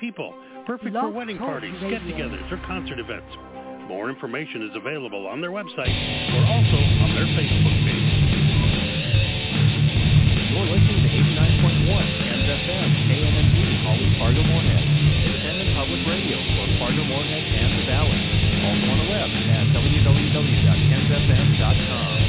people. Perfect for wedding parties, get-togethers, or concert events. More information is available on their website or also on their Facebook page. You're listening to 89.1 Ken's FM, KNMD, Holly Fargo Moorhead. Independent public radio for Fargo Moorhead and the Valley. Also on the web at www.kensfm.com.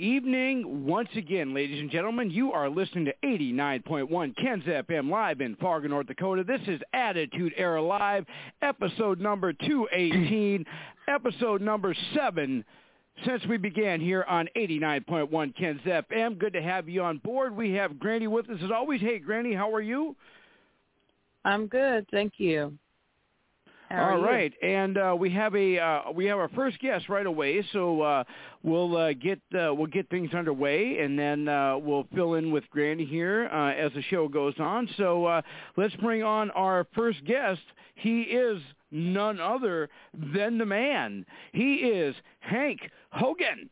evening once again, ladies and gentlemen. You are listening to 89.1 Ken's FM live in Fargo, North Dakota. This is Attitude Era Live, episode number 218, episode number 7 since we began here on 89.1 Ken's FM. Good to have you on board. We have Granny with us as always. Hey, Granny, how are you? I'm good, thank you. How All are and uh, we have a uh, we have our first guest right away, so uh, we'll uh, get uh, we'll get things underway, and then uh, we'll fill in with Granny here uh, as the show goes on. So uh, let's bring on our first guest. He is none other than the man. He is Hank Hogan.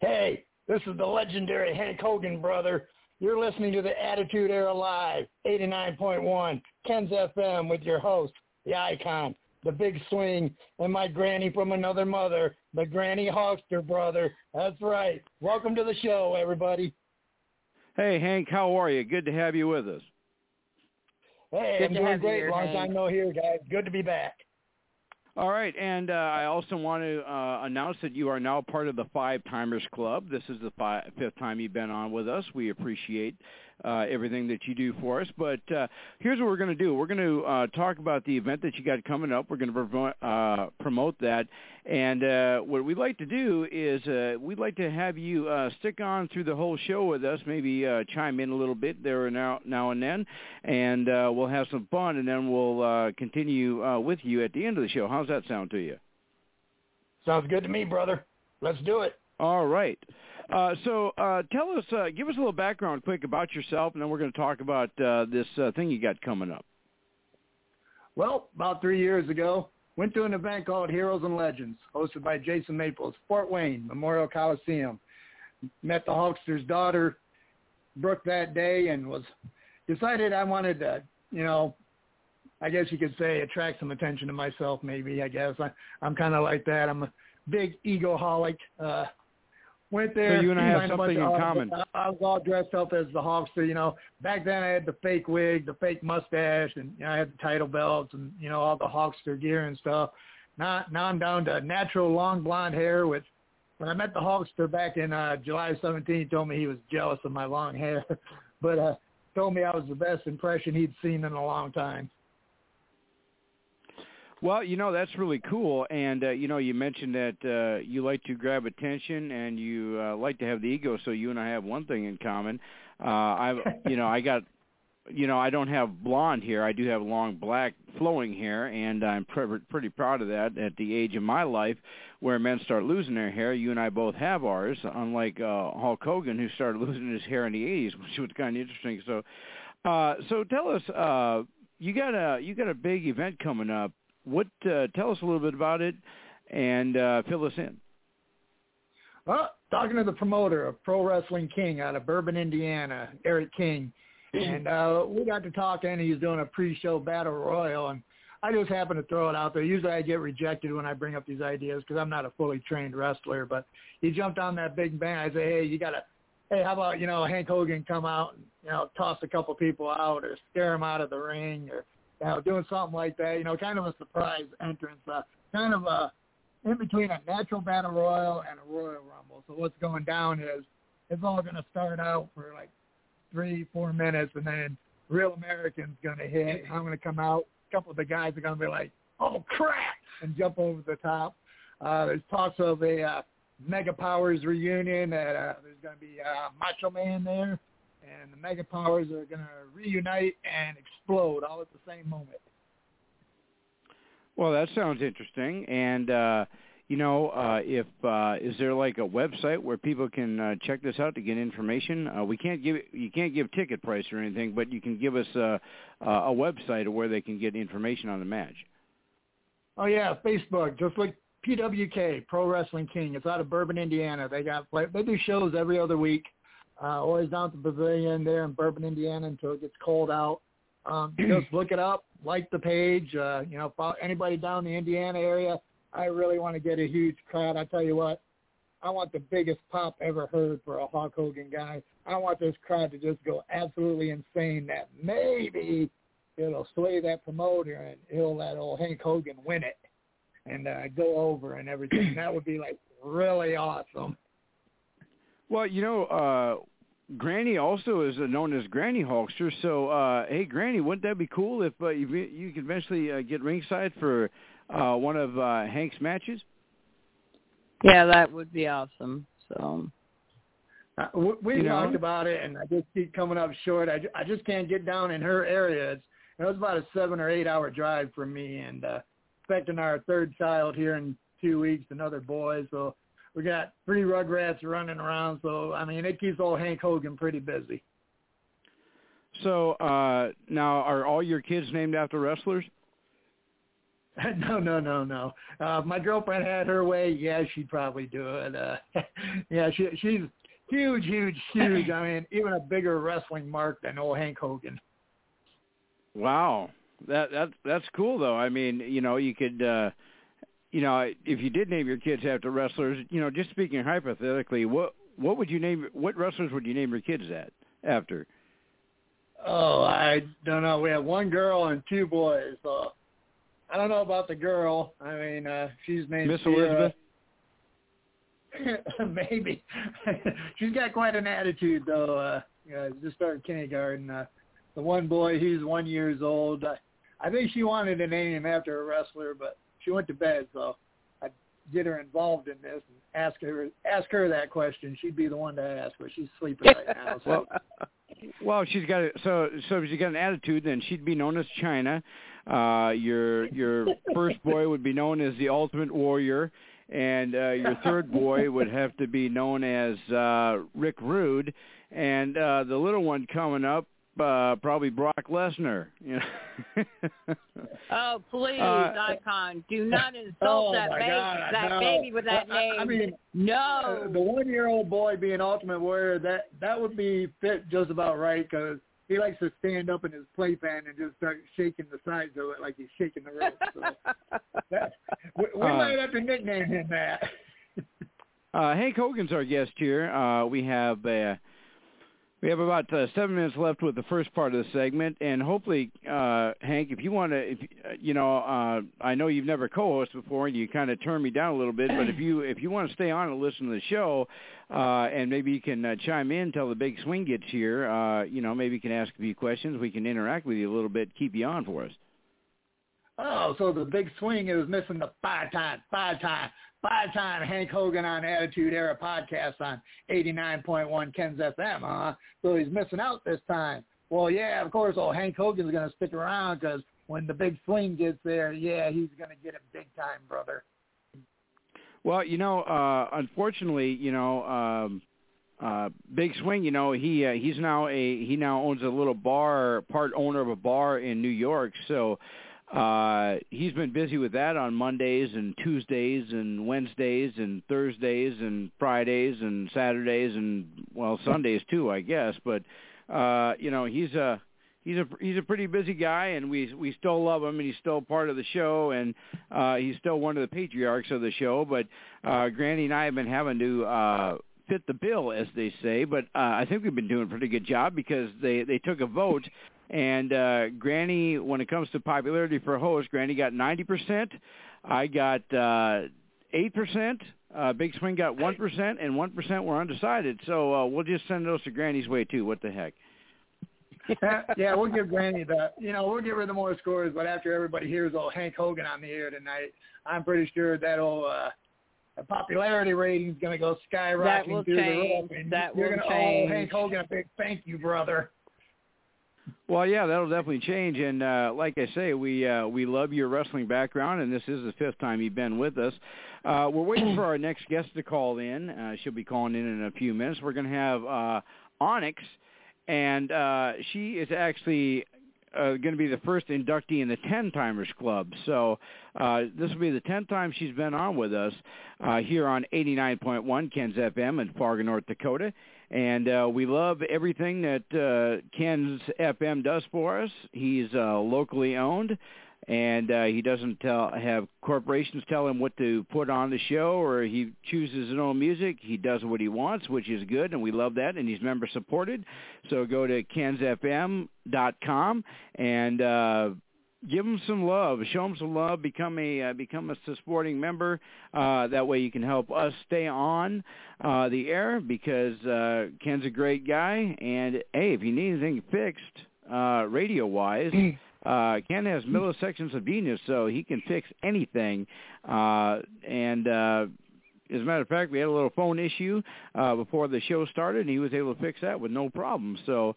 Hey, this is the legendary Hank Hogan, brother. You're listening to the Attitude Era Live, 89.1, Ken's FM with your host, the icon, the big swing, and my granny from another mother, the Granny Hawkster, brother. That's right. Welcome to the show, everybody. Hey, Hank, how are you? Good to have you with us. Hey, Good I'm doing great. here, Long Hank. time no here, guys. Good to be back. All right, and uh, I also want to uh, announce that you are now part of the Five Timers Club. This is the fi fifth time you've been on with us. We appreciate uh, everything that you do for us. But uh, here's what we're going to do: we're going to uh, talk about the event that you got coming up. We're going to promote, uh, promote that, and uh, what we'd like to do is uh, we'd like to have you uh, stick on through the whole show with us. Maybe uh, chime in a little bit there and now, now and then, and uh, we'll have some fun, and then we'll uh, continue uh, with you at the end of the show. How's that sound to you? Sounds good to me, brother. Let's do it. All right. Uh, so uh, tell us, uh, give us a little background quick about yourself, and then we're going to talk about uh, this uh, thing you got coming up. Well, about three years ago, went to an event called Heroes and Legends, hosted by Jason Maples, Fort Wayne Memorial Coliseum. Met the Hulkster's daughter, Brooke, that day, and was decided I wanted to, you know, I guess you could say attract some attention to myself. Maybe I guess I, I'm kind of like that. I'm a big egoholic. Uh, went there. So you and I have signed a bunch something in of common. I was all dressed up as the Hulkster. You know, back then I had the fake wig, the fake mustache, and you know, I had the title belts and you know all the Hulkster gear and stuff. now, now I'm down to natural long blonde hair. Which, when I met the Hulkster back in uh, July 17, he told me he was jealous of my long hair, but uh, told me I was the best impression he'd seen in a long time. Well, you know that's really cool, and uh, you know you mentioned that uh, you like to grab attention and you uh, like to have the ego. So you and I have one thing in common. Uh, I, you know, I got, you know, I don't have blonde hair. I do have long black flowing hair, and I'm pr- pretty proud of that. At the age of my life, where men start losing their hair, you and I both have ours. Unlike uh, Hulk Hogan, who started losing his hair in the '80s, which was kind of interesting. So, uh, so tell us, uh, you got a you got a big event coming up what uh, tell us a little bit about it and uh, fill us in. Well, talking to the promoter of Pro Wrestling King out of Bourbon, Indiana, Eric King, and uh, we got to talking. And he's doing a pre-show battle royal, and I just happened to throw it out there. Usually, I get rejected when I bring up these ideas because I'm not a fully trained wrestler. But he jumped on that big bang. I say, hey, you got to, hey, how about you know Hank Hogan come out and you know toss a couple people out or scare them out of the ring or you know, doing something like that, you know, kind of a surprise entrance, uh, kind of a in between a natural battle royal and a royal rumble. So what's going down is it's all going to start out for like three, four minutes, and then Real American's going to hit. I'm going to come out. A couple of the guys are going to be like, "Oh crap!" and jump over the top. Uh, there's talks of a uh, Mega Powers reunion. That uh, there's going to be uh, Macho Man there and the mega powers are going to reunite and explode all at the same moment. Well, that sounds interesting. And uh, you know, uh, if uh, is there like a website where people can uh, check this out to get information? Uh, we can't give you can't give ticket price or anything, but you can give us uh, a website where they can get information on the match. Oh yeah, Facebook. Just like PWK Pro Wrestling King. It's out of Bourbon, Indiana. They got they do shows every other week uh, always down at the pavilion there in Bourbon, Indiana until it gets cold out. Um, just look it up, like the page. Uh, you know, follow anybody down the Indiana area. I really want to get a huge crowd. I tell you what, I want the biggest pop ever heard for a Hulk Hogan guy. I want this crowd to just go absolutely insane. That maybe it'll sway that promoter and he'll let old Hank Hogan win it and uh, go over and everything. that would be like really awesome. Well, you know, uh, Granny also is known as Granny Hulkster. So, uh, hey, Granny, wouldn't that be cool if uh, you you could eventually uh, get ringside for uh, one of uh, Hank's matches? Yeah, that would be awesome. So. Uh, we you talked know? about it, and I just keep coming up short. I, I just can't get down in her area. It's, it was about a seven or eight hour drive for me, and uh, expecting our third child here in two weeks, another boy. So we got three Rugrats running around, so I mean it keeps old Hank Hogan pretty busy. So uh now, are all your kids named after wrestlers? no, no, no, no. Uh, my girlfriend had her way. Yeah, she'd probably do it. Uh, yeah, she she's huge, huge, huge. I mean, even a bigger wrestling mark than old Hank Hogan. Wow, that that that's cool though. I mean, you know, you could. uh you know, if you did name your kids after wrestlers, you know, just speaking hypothetically, what what would you name what wrestlers would you name your kids at after? Oh, I don't know. We have one girl and two boys. So I don't know about the girl. I mean, uh she's named Miss Elizabeth. Maybe. she's got quite an attitude though. Uh yeah, just started kindergarten. Uh the one boy, he's one years old. I, I think she wanted to name him after a wrestler, but she went to bed, so I get her involved in this and ask her ask her that question. She'd be the one to ask, but she's sleeping right now. So. well, well, she's got a, so so if she's got an attitude, then she'd be known as Chyna. Uh, your your first boy would be known as the Ultimate Warrior, and uh, your third boy would have to be known as uh, Rick Rude, and uh, the little one coming up uh, probably Brock Lesnar. You know. oh please, uh, Icon! Do not insult oh that baby, God, that no. baby with that name. I, I mean, no. Uh, the one-year-old boy being Ultimate Warrior that that would be fit just about right because he likes to stand up in his playpen and just start shaking the sides of it like he's shaking the rope. So that, we, we uh, might have to nickname him that. uh, Hank Hogan's our guest here. Uh, we have. Uh, We have about uh, seven minutes left with the first part of the segment, and hopefully, uh, Hank, if you want to, if, uh, you know, uh, I know you've never co-hosted before, and you kind of turned me down a little bit, but if you if you want to stay on and listen to the show, uh, and maybe you can uh, chime in until the big swing gets here, uh, you know, maybe you can ask a few questions, we can interact with you a little bit, keep you on for us. Oh, so the big swing is missing the five time, five time, five-time Hank Hogan on Attitude Era podcast on 89.1 Ken's FM, huh? So he's missing out this time. Well, yeah, of course, old Hank Hogan's going to stick around because when the big swing gets there, yeah, he's going to get it big time, brother. Well, you know, uh, unfortunately, you know, um, uh, Big Swing, you know, he uh, he's now a he now owns a little bar, part owner of a bar in New York. So uh, he's been busy with that on Mondays and Tuesdays and Wednesdays and Thursdays and Fridays and Saturdays and well Sundays too, I guess. But uh, you know, he's a he's a he's a pretty busy guy, and we we still love him, and he's still part of the show, and uh, he's still one of the patriarchs of the show. But uh, Granny and I have been having to. Uh, fit the bill, as they say. But uh, I think we've been doing a pretty good job because they they took a vote and uh, Granny, when it comes to popularity for a host, Granny got 90%. I got uh, 8%. Uh, Big Swing got 1%, and 1% were undecided. So uh, we'll just send those to Granny's way, too. What the heck? yeah, we'll give Granny the, you know, we'll give her the more scores, but after everybody hears old Hank Hogan on the air tonight, I'm pretty sure that'll, uh, the popularity rating is going to go skyrocketing through change. the roof. And that you're will gonna change. owe Hank Hogan a big thank you, brother. Well, yeah, that'll definitely change. And uh, like I say, we uh, we love your wrestling background, and this is the fifth time you've been with us. Uh, we're waiting for our next guest to call in. Uh, she'll be calling in in a few minutes. We're going to have uh, Onyx, and uh, she is actually uh, going to be the first inductee in the Ten Timers Club. So uh, this will be the tenth time she's been on with us uh, here on 89.1 Ken's FM in Fargo, North Dakota. And uh, we love everything that uh, Ken's FM does for us. He's uh, locally owned, and uh, he doesn't tell, have corporations tell him what to put on the show, or he chooses his own music. He does what he wants, which is good, and we love that. And he's member supported. So go to kensfm.com and uh, give them some love, show them some love, become a uh, become a supporting member. Uh, that way you can help us stay on uh, the air because uh, Ken's a great guy. And hey, if you need anything fixed uh, radio wise. Uh, Ken has millisections of Venus, so he can fix anything. Uh, and uh, as a matter of fact, we had a little phone issue uh, before the show started, and he was able to fix that with no problem. So,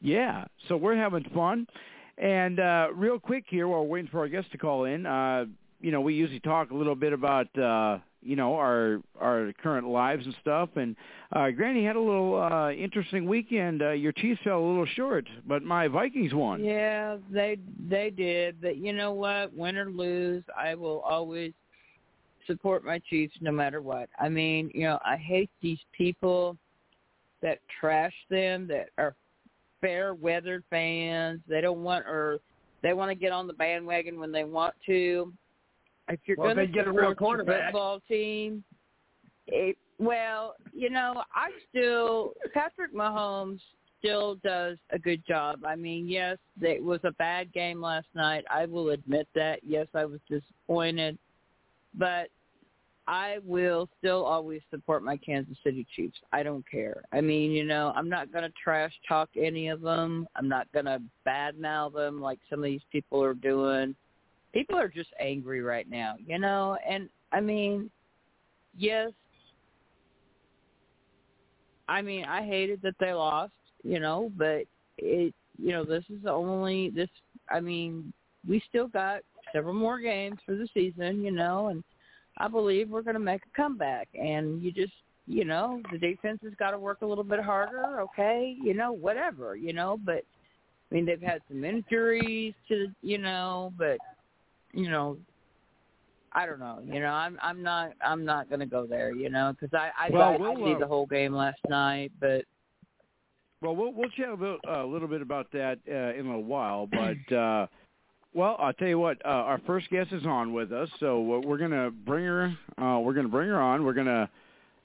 yeah, so we're having fun. And uh, real quick here, while we're waiting for our guest to call in, uh, you know, we usually talk a little bit about uh, you know our our current lives and stuff. And uh, Granny had a little uh, interesting weekend. Uh, your Chiefs fell a little short, but my Vikings won. Yeah, they they did. But you know what? Win or lose, I will always support my Chiefs no matter what. I mean, you know, I hate these people that trash them that are fair weather fans. They don't want or they want to get on the bandwagon when they want to. If you're well, going to get a real quarterback. football team, it, well, you know, I still Patrick Mahomes still does a good job. I mean, yes, it was a bad game last night. I will admit that. Yes, I was disappointed, but I will still always support my Kansas City Chiefs. I don't care. I mean, you know, I'm not going to trash talk any of them. I'm not going to badmouth them like some of these people are doing. People are just angry right now, you know, and I mean, yes, I mean, I hated that they lost, you know, but it, you know, this is only this. I mean, we still got several more games for the season, you know, and I believe we're going to make a comeback. And you just, you know, the defense has got to work a little bit harder. Okay, you know, whatever, you know, but I mean, they've had some injuries to, you know, but you know, I don't know. You know, I'm I'm not I'm not going to go there. You know, because I I well, got we'll, see uh, the whole game last night, but Well, we'll we'll chat a little, uh, little bit about that uh, in a little while, but uh, well, I'll tell you what. Uh, our first guest is on with us, so we're- gonna bring her. Uh, we're gonna bring her on. We're gonna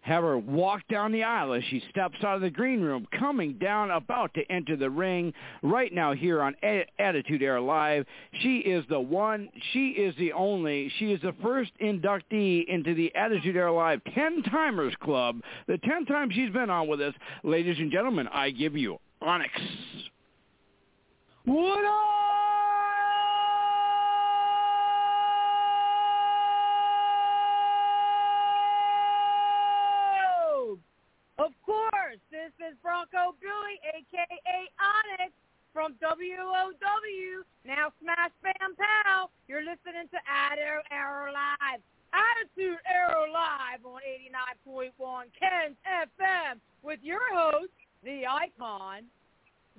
have her walk down the aisle as she steps out of the green room, coming down, about to enter the ring right now here on Attitude Era Live. She is the one, she is the only, she is the first inductee into the Attitude Era Live 10 Timers Club. The 10 times she's been on with us. Ladies and gentlemen, I give you Onyx. What up? Of course, this is Bronco Billy, a.k.a. Onyx, from WOW, now Smash Bam Pow. You're listening to Addo Arrow Live. Attitude Era Live on 89.1 Ken's FM with your host, the icon,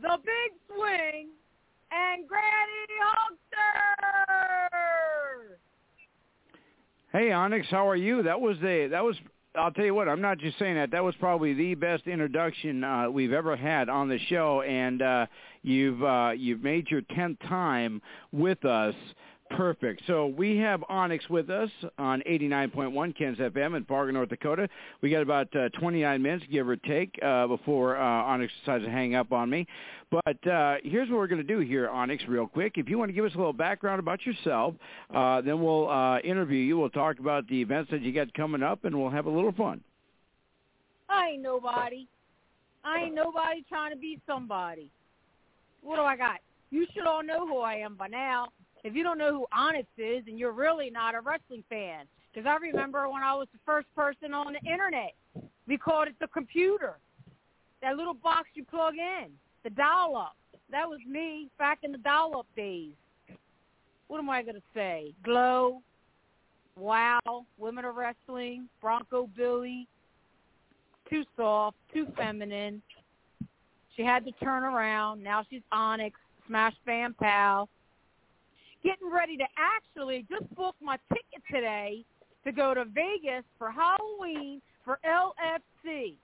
the big swing, and Granny Hulkster. Hey Onyx, how are you? That was a that was I'll tell you what, I'm not just saying that. That was probably the best introduction uh, we've ever had on the show, and uh, you've uh, you've made your tenth time with us. Perfect. So we have Onyx with us on 89.1 Ken's FM in Fargo, North Dakota. We got about uh, 29 minutes, give or take, uh, before uh, Onyx decides to hang up on me. But uh, here's what we're going to do here, Onyx, real quick. If you want to give us a little background about yourself, uh, then we'll uh, interview you. We'll talk about the events that you got coming up, and we'll have a little fun. I ain't nobody. I ain't nobody trying to be somebody. What do I got? You should all know who I am by now. If you don't know who Onyx is, and you're really not a wrestling fan. Because I remember when I was the first person on the internet, we called it the computer. That little box you plug in, the dial-up. That was me back in the dial-up days. What am I going to say? Glow, Wow, Women of Wrestling, Bronco Billy, too soft, too feminine. She had to turn around. Now she's Onyx, Smash Bam Pow. Getting ready to actually just book my ticket today to go to Vegas for Halloween for LFC,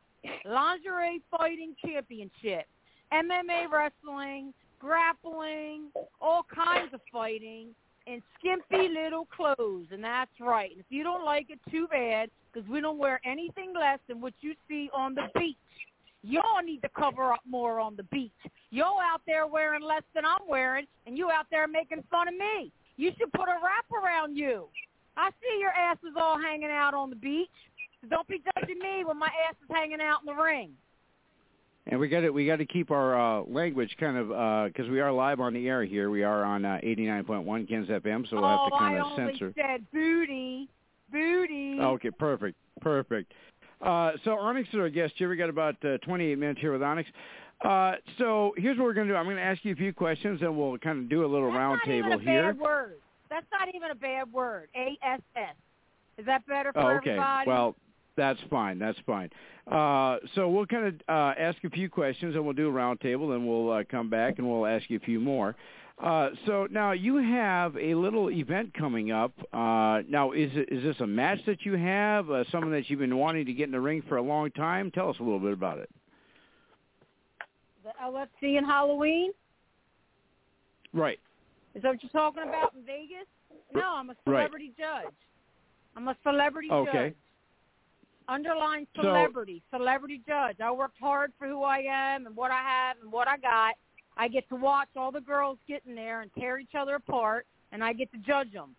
Lingerie Fighting Championship, MMA wrestling, grappling, all kinds of fighting in skimpy little clothes, and that's right. And if you don't like it, too bad, because we don't wear anything less than what you see on the beach. Y'all need to cover up more on the beach. Y'all out there wearing less than I'm wearing, and you out there making fun of me. You should put a wrap around you. I see your asses all hanging out on the beach. So don't be judging me when my ass is hanging out in the ring. And we got to we got to keep our uh, language kind of because we are live on the air here. We are on uh, 89.1 Ken's FM, so we'll have oh, to kind I of only censor. said booty, booty. Okay, perfect, perfect. Uh, so Onyx is our guest here. We got about uh, 28 minutes here with Onyx. Uh, so here's what we're going to do. I'm going to ask you a few questions, and we'll kind of do a little That's round not even table a here. bad word. That's not even a bad word. A S S. Is that better for Oh, okay. everybody? Well, that's fine. That's fine. Uh, so we'll kind of uh, ask a few questions, and we'll do a round table, and we'll uh, come back and we'll ask you a few more. Uh, so now you have a little event coming up. Uh, now, is it, is this a match that you have? Uh, something that you've been wanting to get in the ring for a long time? Tell us a little bit about it. the LFC in Halloween. Right. Is that what you're talking about in Vegas? No, I'm a Right. celebrity judge. I'm a celebrity Okay. judge. Underline So- celebrity, celebrity judge. I worked hard for who I am and what I have and what I got. I get to watch all the girls get in there and tear each other apart, and I get to judge them.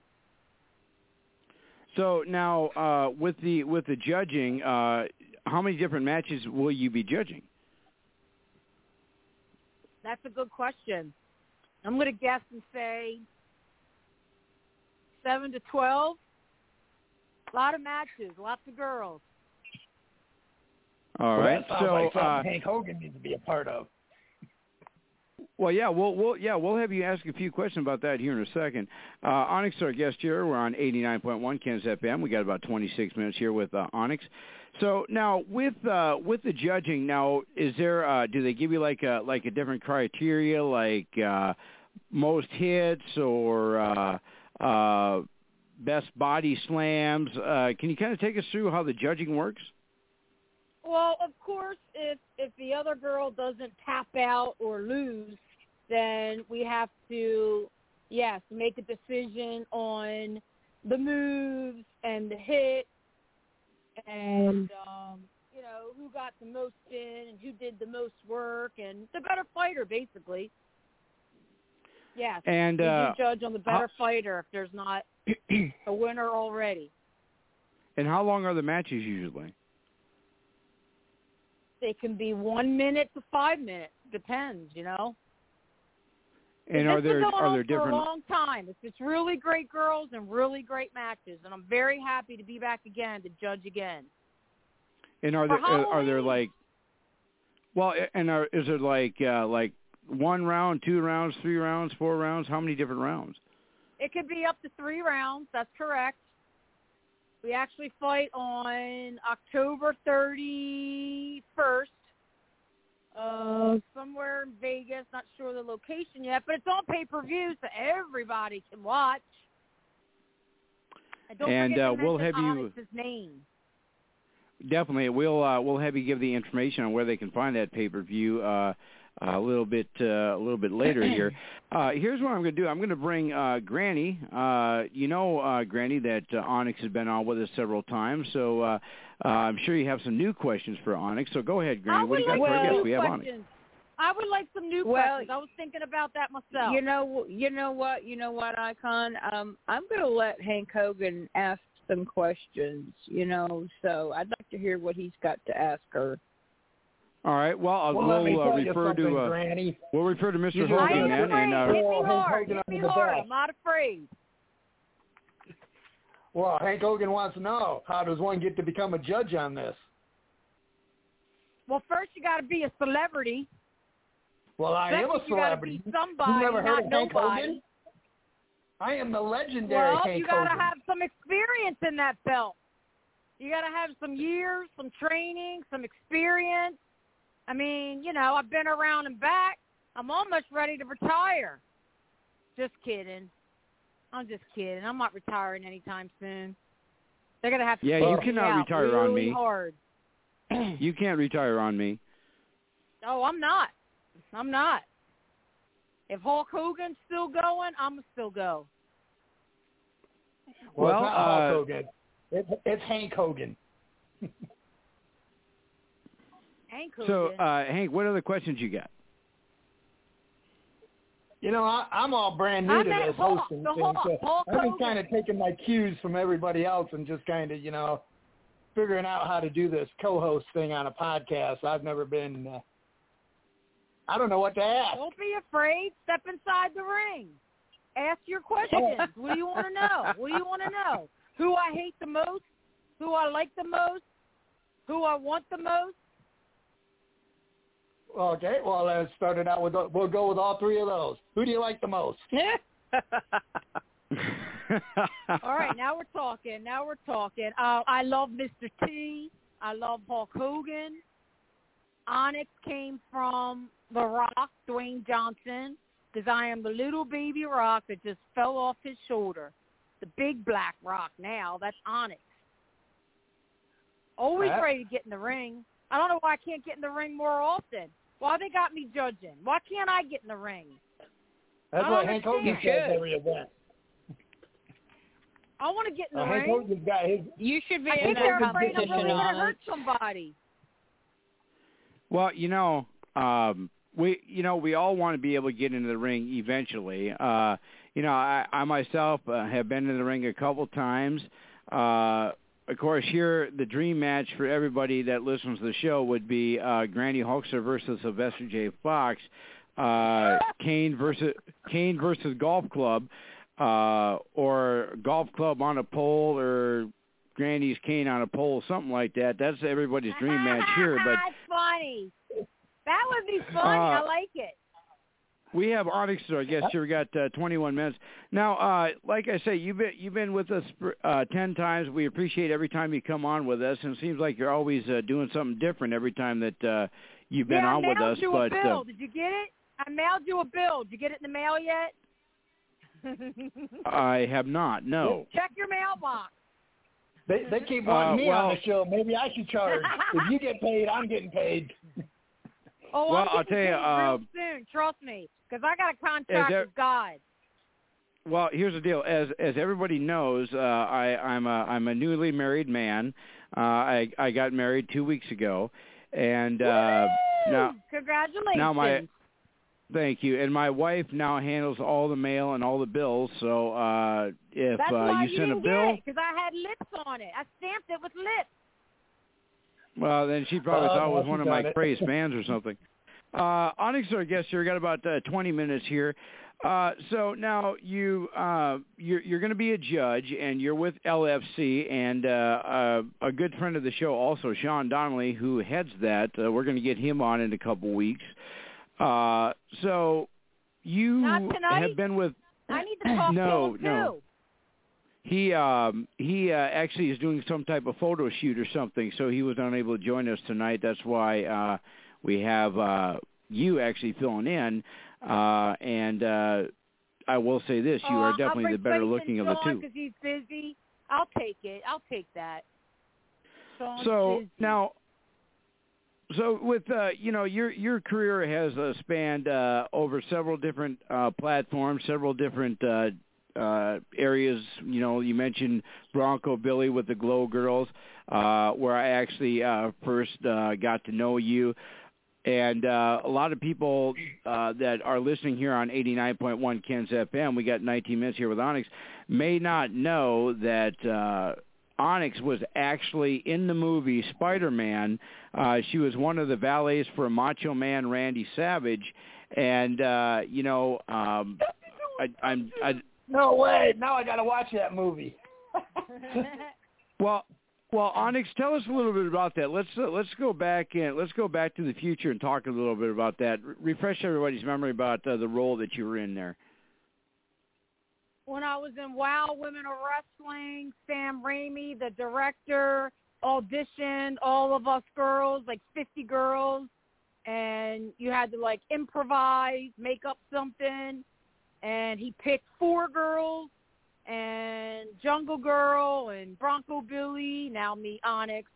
So now uh, with the with the judging, uh, how many different matches will you be judging? That's a good question. I'm going to guess and say seven to twelve. A lot of matches, lots of girls. All Well, right. that sounds so like something uh, Hank Hogan needs to be a part of. Well, yeah, we'll, we'll yeah we'll have you ask a few questions about that here in a second. Uh, Onyx, our guest here, we're on 89.1 Ken's FM. We got about 26 minutes here with uh, Onyx. So now with uh, with the judging, now is there uh, do they give you like a like a different criteria, like uh, most hits or uh, uh, best body slams? Uh, can you kind of take us through how the judging works? Well, of course, if if the other girl doesn't tap out or lose, then we have to, yes, make a decision on the moves and the hit and um, you know who got the most in and who did the most work and the better fighter, basically. Yes. And you uh, judge on the better fighter if there's not a winner already. and how long are the matches usually? They can be one minute to five minutes. Depends, you know. And are there are there different? a long time. It's just really great girls and really great matches, and I'm very happy to be back again to judge again. And are For there uh, are there like? Well, and are is it like uh, like one round, two rounds, three rounds, four rounds? How many different rounds? It could be up to three rounds. That's correct. We actually fight on October 31st, uh, somewhere in Vegas. Not sure the location yet, but it's on pay-per-view, so everybody can watch. And don't And, uh, we'll have you-. Definitely, we'll uh, we'll have you give the information on where they can find that pay per view uh, a little bit uh, a little bit later here. Uh, here's what I'm going to do. I'm going to bring uh, Granny. Uh, you know, uh, Granny, that uh, Onyx has been on with us several times, so uh, uh, I'm sure you have some new questions for Onyx. So go ahead, Granny. What do you got would for like our guest? We have Onyx. questions. I would like some new Well, questions. I was thinking about that myself. You know, you know what, you know what, Icon. Um, I'm going to let Hank Hogan ask some questions. You know, so I'd like to hear what he's got to ask her. All right. Well, I'll, Well, we'll uh, refer to uh, Granny. we'll refer to Mr. You Hogan ain't then, and uh, Hit me hard. Hit me hard. I'm not afraid. Well, Hank Hogan wants to know how does one get to become a judge on this? Well, first you got to be a celebrity. Well, I Second, am a you got to celebrity. be somebody, you never not heard of Hank nobody. Hogan? I am the legendary Well, Hank you got to Hogan. have some experience in that belt. You got to have some years, some training, some experience. I mean, you know, I've been around and back. I'm almost ready to retire. Just kidding. I'm just kidding. I'm not retiring anytime soon. They're gonna have to Yeah, you cannot out retire on me. Hard. you can't retire on me. Oh, I'm not. I'm not. If Hulk Hogan's still going, I'm going to still go. well, Well, it's not Hulk uh, Hogan. It's, it's Hank Hogan. Hank Hogan. So, uh, Hank, what other questions you got? You know, I, I'm all brand new I to met this Hulk- hosting the thing, Hulk- so Hulk I've been kind of taking my cues from everybody else and just kind of, you know, figuring out how to do this co-host thing on a podcast. I've never been. Uh, I don't know what to ask. Don't be afraid. Step inside the ring. Ask your questions. what do you want to know? What do you want to know? Who I hate the most? Who I like the most? Who I want the most? Okay, well, let's start it out with. We'll go with all three of those. Who do you like the most? All right, now we're talking. Now we're talking. Uh, I love Mr. T. I love Hulk Hogan. Onyx came from The Rock, Dwayne Johnson, because I am the little baby rock that just fell off his shoulder. The big black rock now. That's Onyx. Always ready to get in the ring. I don't know why I can't get in the ring more often. Why they got me judging? Why can't I get in the ring? That's I what Hank Hogan says every event. I want to get in the Uh, Hank ring. Hogan's got his. You should be I in think that they're afraid I'm competition really going to hurt somebody. Well, you know, um, we you know we all want to be able to get into the ring eventually. Uh, you know, I, I myself uh, have been in the ring a couple times. Uh, of course, here the dream match for everybody that listens to the show would be uh, Granny Hulkster versus Sylvester J. Fox, uh, Kane versus Kane versus Golf Club, uh, or Golf Club on a pole, or Granny's Kane on a pole, something like that. That's everybody's dream match here. But That's funny. That would be funny. I Uh, like it. We have Onyx, so I guess here we got uh, 21 minutes. Now, uh, like I say, you've been you've been with us uh, 10 times. We appreciate every time you come on with us, and it seems like you're always uh, doing something different every time that uh, you've been yeah, on I with mailed us. you But a bill. uh, Did you get it? I mailed you a bill. Did you get it in the mail yet? I have not. No. Check your mailbox. They they keep wanting Uh, me well- on the show. Maybe I should charge. if you get paid, I'm getting paid. Oh, Well, I'm I'll tell you, uh, soon. Trust me, because I got a contract there- with God. Well, here's the deal. As as everybody knows, uh, I, I'm a I'm a newly married man. Uh, I I got married two weeks ago, And uh, now, congratulations. now my thank you. And my wife now handles all the mail and all the bills. So uh, if That's uh, why you send a bill, because I had lips on it. I stamped it with lips. well, then she probably Uh, thought it was one of my got it. crazed fans or something. Uh, Onyx, our guest here, got about uh, 20 minutes here. Uh, so now you uh, you're, you're going to be a judge, and you're with LFC, and uh, uh, a good friend of the show, also Sean Donnelly, who heads that. Uh, we're going to get him on in a couple weeks. Uh, so you have been with I need to talk No, to him too. no. he um he uh, actually is doing some type of photo shoot or something, so he was unable to join us tonight. That's why uh we have uh you actually filling in. Uh and uh I will say this, you are definitely the better looking of the two. Because he's busy. I'll take it. I'll take that. Sean's So busy. now so with uh you know your your career has uh, spanned uh over several different uh platforms, several different uh uh areas, you know, you mentioned Bronco Billy with the Glow Girls, uh where I actually uh first uh got to know you. And uh a lot of people uh that are listening here on 89.1 Ken's FM, we got 19 minutes here with Onyx, may not know that uh Onyx was actually in the movie Spider-Man. Uh, she was one of the valets for Macho Man Randy Savage, and uh, you know, um, I, I'm, I, No way. Now I got to watch that movie. well, well, Onyx, tell us a little bit about that. Let's uh, let's go back and let's go back to the future and talk a little bit about that. Re- refresh everybody's memory about uh, the role that you were in there. when I was in Wow Women of Wrestling, Sam Raimi, the director, auditioned all of us girls, like 50 girls, and you had to like improvise, make up something, and he picked four girls, and Jungle Girl and Bronco Billy, now me, Onyx.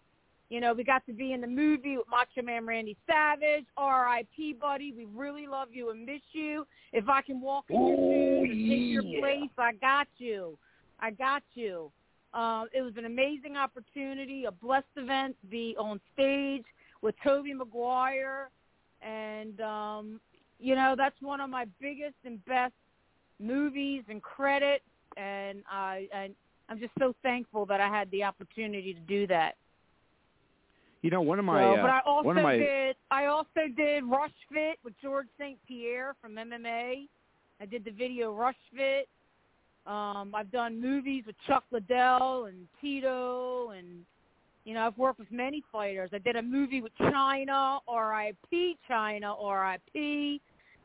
You know, we got to be in the movie with Macho Man Randy Savage, R.I.P. buddy. We really love you and miss you. If I can walk in your Ooh, shoes and take your place, I got you. I got you. Um, it was an amazing opportunity, a blessed event to be on stage with Tobey Maguire, and um, you know that's one of my biggest and best movies and credit, and I and I'm just so thankful that I had the opportunity to do that. You know, one of my So, uh, but I also one of my did I also did Rush Fit with George St. Pierre from MMA. I did the video Rush Fit. Um, I've done movies with Chuck Liddell and Tito, and you know I've worked with many fighters. I did a movie with Chyna, R.I.P. Chyna, R.I.P.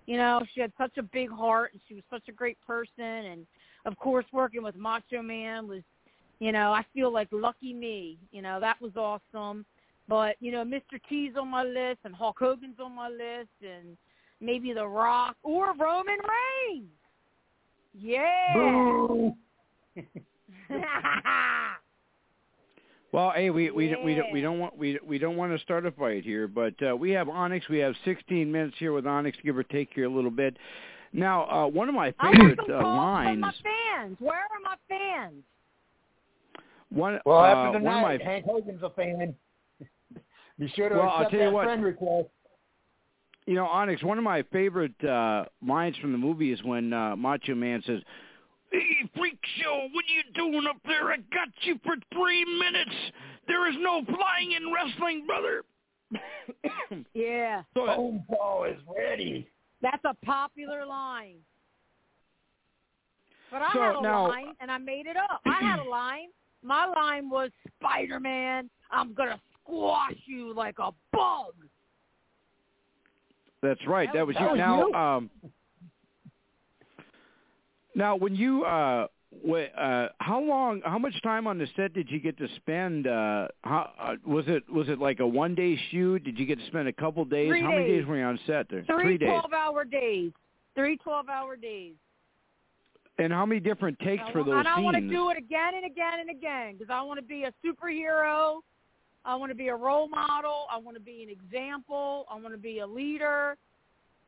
You know she had such a big heart, and she was such a great person. And of course, working with Macho Man was, you know, I feel like lucky me. You know that was awesome. But you know, Mr. T's on my list, and Hulk Hogan's on my list, and maybe The Rock or Roman Reigns. Yeah. Boo. Well, hey, we we don't we don't we don't want we we don't want to start a fight here, but uh, we have Onyx. We have 16 minutes here with Onyx, give or take here a little bit. Now, uh, one of my I want favorite some uh, calls lines. from my fans. Where are my fans? One Well, uh, after one of my tonight, Hank Hogan's a fan. Be sure to Well, I'll accept tell you that what. friend request. You know, Onyx, one of my favorite uh, lines from the movie is when uh, Macho Man says, Hey, freak show, what are you doing up there? I got you for three minutes. There is no flying in wrestling, brother. Yeah, Go ahead. Phone call is ready. That's a popular line. But I So had a now- line, and I made it up. I had a line. My line was Spider-Man. I'm gonna squash you like a bug. That's right. That That was- that you. was Now, you. um, now when you uh, wh- uh, how long, how much time on the set did you get to spend? Uh, how uh, was it? Was it like a one day shoot? Did you get to spend a couple days? Three how many days days. were you on set there? Three days. 12-hour days. Three 12-hour days. And how many different takes I for those and I want to do it again and again and again because I want to be a superhero. I want to be a role model. I want to be an example. I want to be a leader.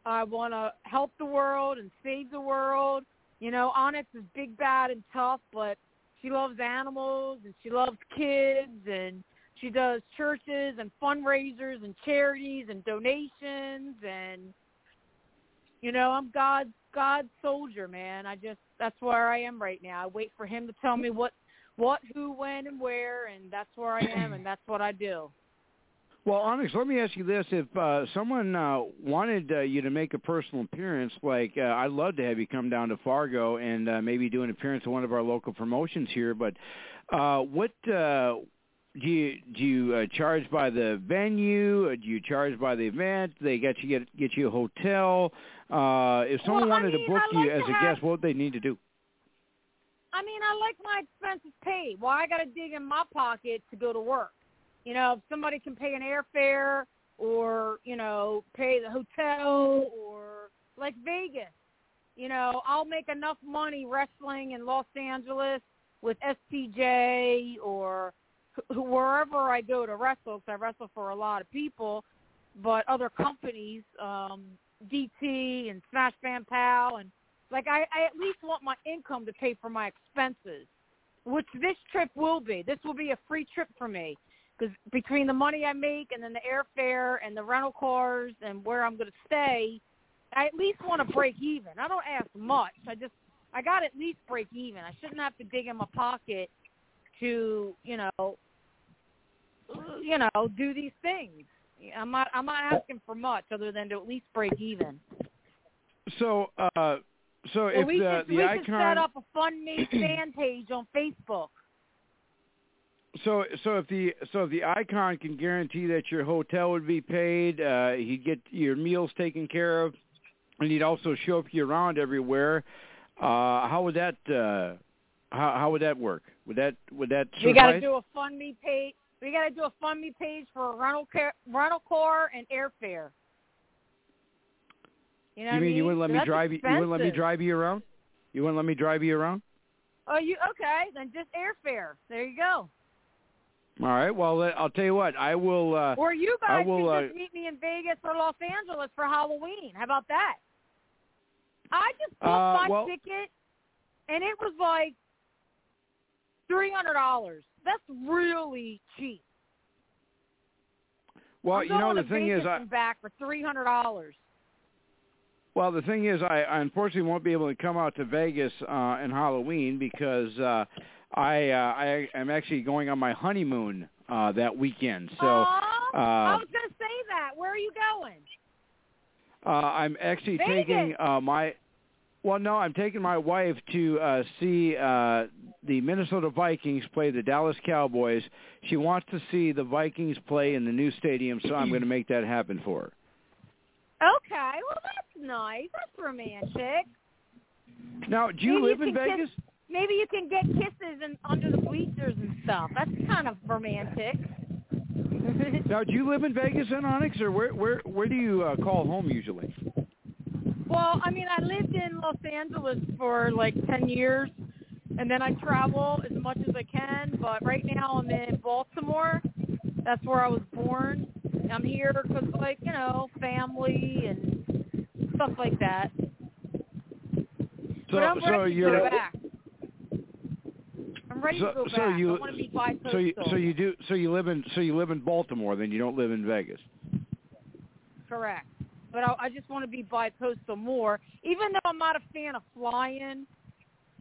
I want to help the world and save the world. You know, Onyx is big, bad, and tough, but she loves animals and she loves kids and She does churches and fundraisers and charities and donations and you know, I'm God's God's soldier, man. I just that's where I am right now. I wait for him to tell me what what, who, when, and where, and that's where I am, and that's what I do. Well, Onyx, let me ask you this: If uh, someone uh, wanted uh, you to make a personal appearance, like uh, I'd love to have you come down to Fargo and uh, maybe do an appearance at one of our local promotions here. But uh, what uh, do you do? You uh, charge by the venue? Or do you charge by the event? They get you get get you a hotel. Uh, if someone well, wanted I mean, to book like you as a have, guest, what would they need to do? I mean, I like my expenses paid. Well, I got to dig in my pocket to go to work. You know, if somebody can pay an airfare or, you know, pay the hotel or like Vegas, you know, I'll make enough money wrestling in Los Angeles with STJ or wherever I go to wrestle, because I wrestle for a lot of people, but other companies, um, DT and Smash Bam Pow, and like I, I at least want my income to pay for my expenses, which this trip will be. This will be a free trip for me because between the money I make and then the airfare and the rental cars and where I'm going to stay, I at least want to break even. I don't ask much. I just I got to at least break even. I shouldn't have to dig in my pocket to you know you know do these things. I'm not I'm not asking for much other than to at least break even. So, uh, so Well, if we the should the we icon should set up a fund me fan page on Facebook. So so if the so if the icon can guarantee that your hotel would be paid, uh, he'd get your meals taken care of, and he'd also show up you around everywhere. Uh, how would that uh, how how would that work? Would that would that We got to do a fund me page. We got to do a fund me page for a rental car, rental car and airfare. You know you what mean you wouldn't let me That's drive you? You wouldn't let me drive you around? You wouldn't let me drive you around? Oh, you okay? Then just airfare. There you go. All right. Well, uh, I'll tell you what. I will. Uh, Or you guys I will, can uh, just meet me in Vegas or Los Angeles for Halloween. How about that? I just booked Uh, my well- ticket, and it was like three hundred dollars. That's really cheap. well, I'm you know the thing Vegas is, I, and back for three hundred dollars. Well, the thing is, I, I unfortunately won't be able to come out to Vegas uh, in Halloween because uh, I uh, I am actually going on my honeymoon uh, that weekend. So Aw, uh, I was going to say that. Where are you going? uh, I'm actually Vegas. taking uh, my. Well, no, I'm taking my wife to uh, see uh, the Minnesota Vikings play the Dallas Cowboys. She wants to see the Vikings play in the new stadium, so I'm going to make that happen for her. Okay, well that's nice. That's romantic. Now, do you Maybe live you in can kiss- Vegas? Maybe you can get kisses and under the bleachers and stuff. That's kind of romantic. Now, do you live in Vegas, then, Onyx, or where where where do you uh, call home usually? well, I mean, I lived in Los Angeles for like 10 years, and then I travel as much as I can, but right now I'm in Baltimore. That's where I was born. I'm here because, like, you know, family and stuff like that. So I'm so you're go back. Ready so to go so back. you I want to be bi-coastal. so you so you do so you live in so you live in Baltimore, then you don't live in Vegas. Correct. But I, I just want to be bi-coastal more, even though I'm not a fan of flying.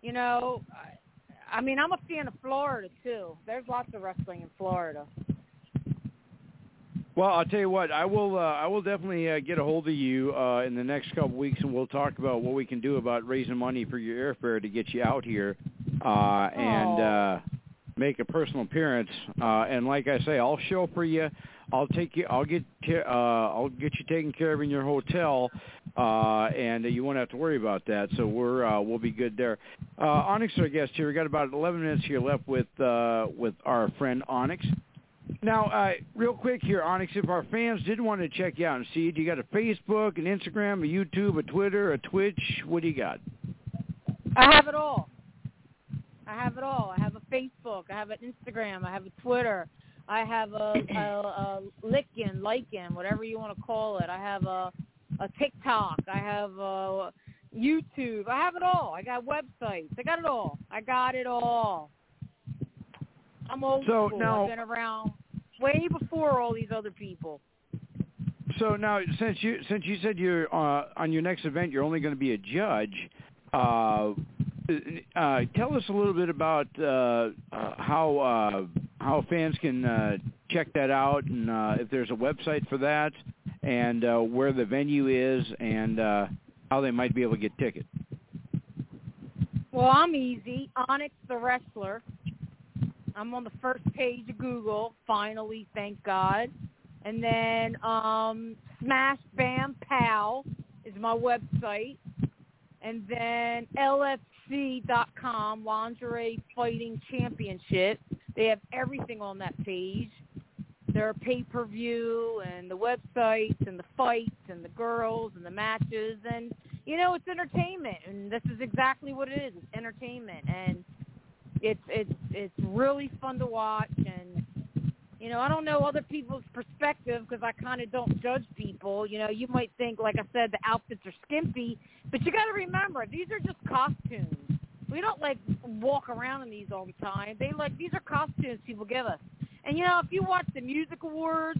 You know, I, I mean, I'm a fan of Florida too. There's lots of wrestling in Florida. Well, I'll tell you what. I will. Uh, I will definitely uh, get a hold of you uh, in the next couple weeks, and we'll talk about what we can do about raising money for your airfare to get you out here, uh, and uh, make a personal appearance. Uh, and like I say, I'll show for you. I'll take you. I'll get. Uh, I'll get you taken care of in your hotel, uh, and you won't have to worry about that. So we're uh, we'll be good there. Uh, Onyx, our guest here. We got about 11 minutes here left with uh, with our friend Onyx. Now, uh, real quick here, Onyx, if our fans did want to check you out and see you, you got a Facebook, an Instagram, a YouTube, a Twitter, a Twitch. What do you got? I have it all. I have it all. I have a Facebook. I have an Instagram. I have a Twitter. I have a, a, a Lickin, Likin, whatever you want to call it. I have a a TikTok. I have a YouTube. I have it all. I got websites. I got it all. I got it all. I'm old So, school. now- I've been around way before all these other people. So now, since you since you said you're uh, on your next event, you're only going to be a judge. Uh, uh, tell us a little bit about uh, uh, how uh, how fans can uh, check that out, and uh, if there's a website for that, and uh, where the venue is, and uh, how they might be able to get tickets. Well, I'm easy. Onyx the wrestler. I'm on the first page of Google. Finally, thank God. And then um, Smash Bam Pow is my website. And then LFC.com, Lingerie Fighting Championship. They have everything on that page. Their pay-per-view and the websites and the fights and the girls and the matches. And, you know, it's entertainment. And this is exactly what it is. It's entertainment. And it's it's it's really fun to watch and you know, I don't know other people's perspective because I kind of don't judge people. You know, you might think, like I said, the outfits are skimpy, but you got to remember these are just costumes. We don't like walk around in these all the time. They like these are costumes people give us. And you know, if you watch the music awards,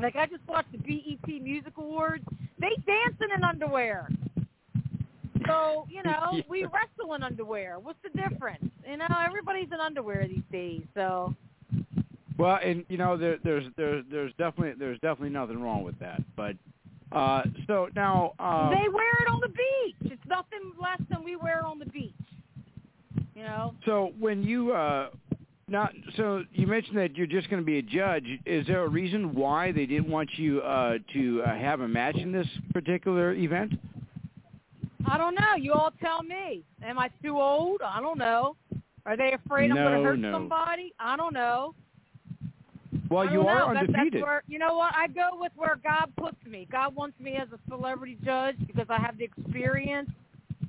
like I just watched the BET Music Awards, they dancing in underwear. So you know, yeah. we wrestle in underwear. What's the difference? You know, everybody's in underwear these days. So well, and you know, there, there's there's there's definitely there's definitely nothing wrong with that. But uh, so now um, they wear it on the beach. It's nothing less than we wear on the beach. You know. So when you uh, not so you mentioned that you're just going to be a judge. Is there a reason why they didn't want you uh, to uh, have a match in this particular event? I don't know. You all tell me. Am I too old? I don't know. Are they afraid I'm going to hurt no. somebody? I don't know. Well, you are know. undefeated. That's where, you know what? I go with where God puts me. God wants me as a celebrity judge because I have the experience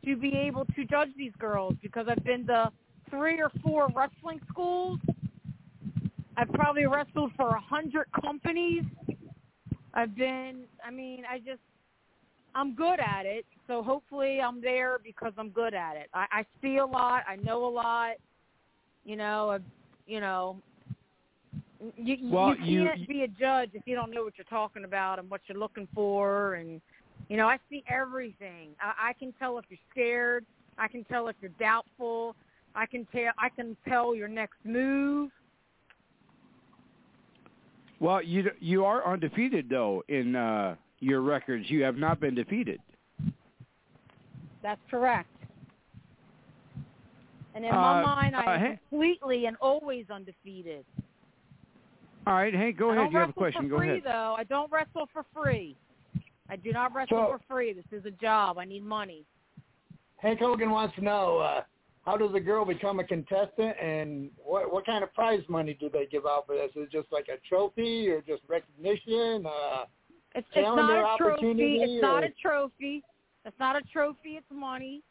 to be able to judge these girls because I've been to three or four wrestling schools. I've probably wrestled for a hundred companies. I've been, I mean, I just, I'm good at it. So hopefully I'm there because I'm good at it. I, I see a lot. I know a lot. You know, I, you know, you, well, you can't you, be a judge if you don't know what you're talking about and what you're looking for. And you know, I see everything. I, I can tell if you're scared. I can tell if you're doubtful. I can tell. I can tell your next move. Well, you you are undefeated though in uh, your records. You have not been defeated. That's correct. And in uh, my mind, I am uh, completely and always undefeated. All right, hey, go ahead. You have a question. For go free, ahead. Though I don't wrestle for free. I do not wrestle So- for free. This is a job. I need money. Hank Hogan wants to know uh, how does a girl become a contestant, and what what kind of prize money do they give out for this? Is it just like a trophy, or just recognition? Uh, It's, it's not a trophy. It's not a trophy. It's not a trophy. It's money.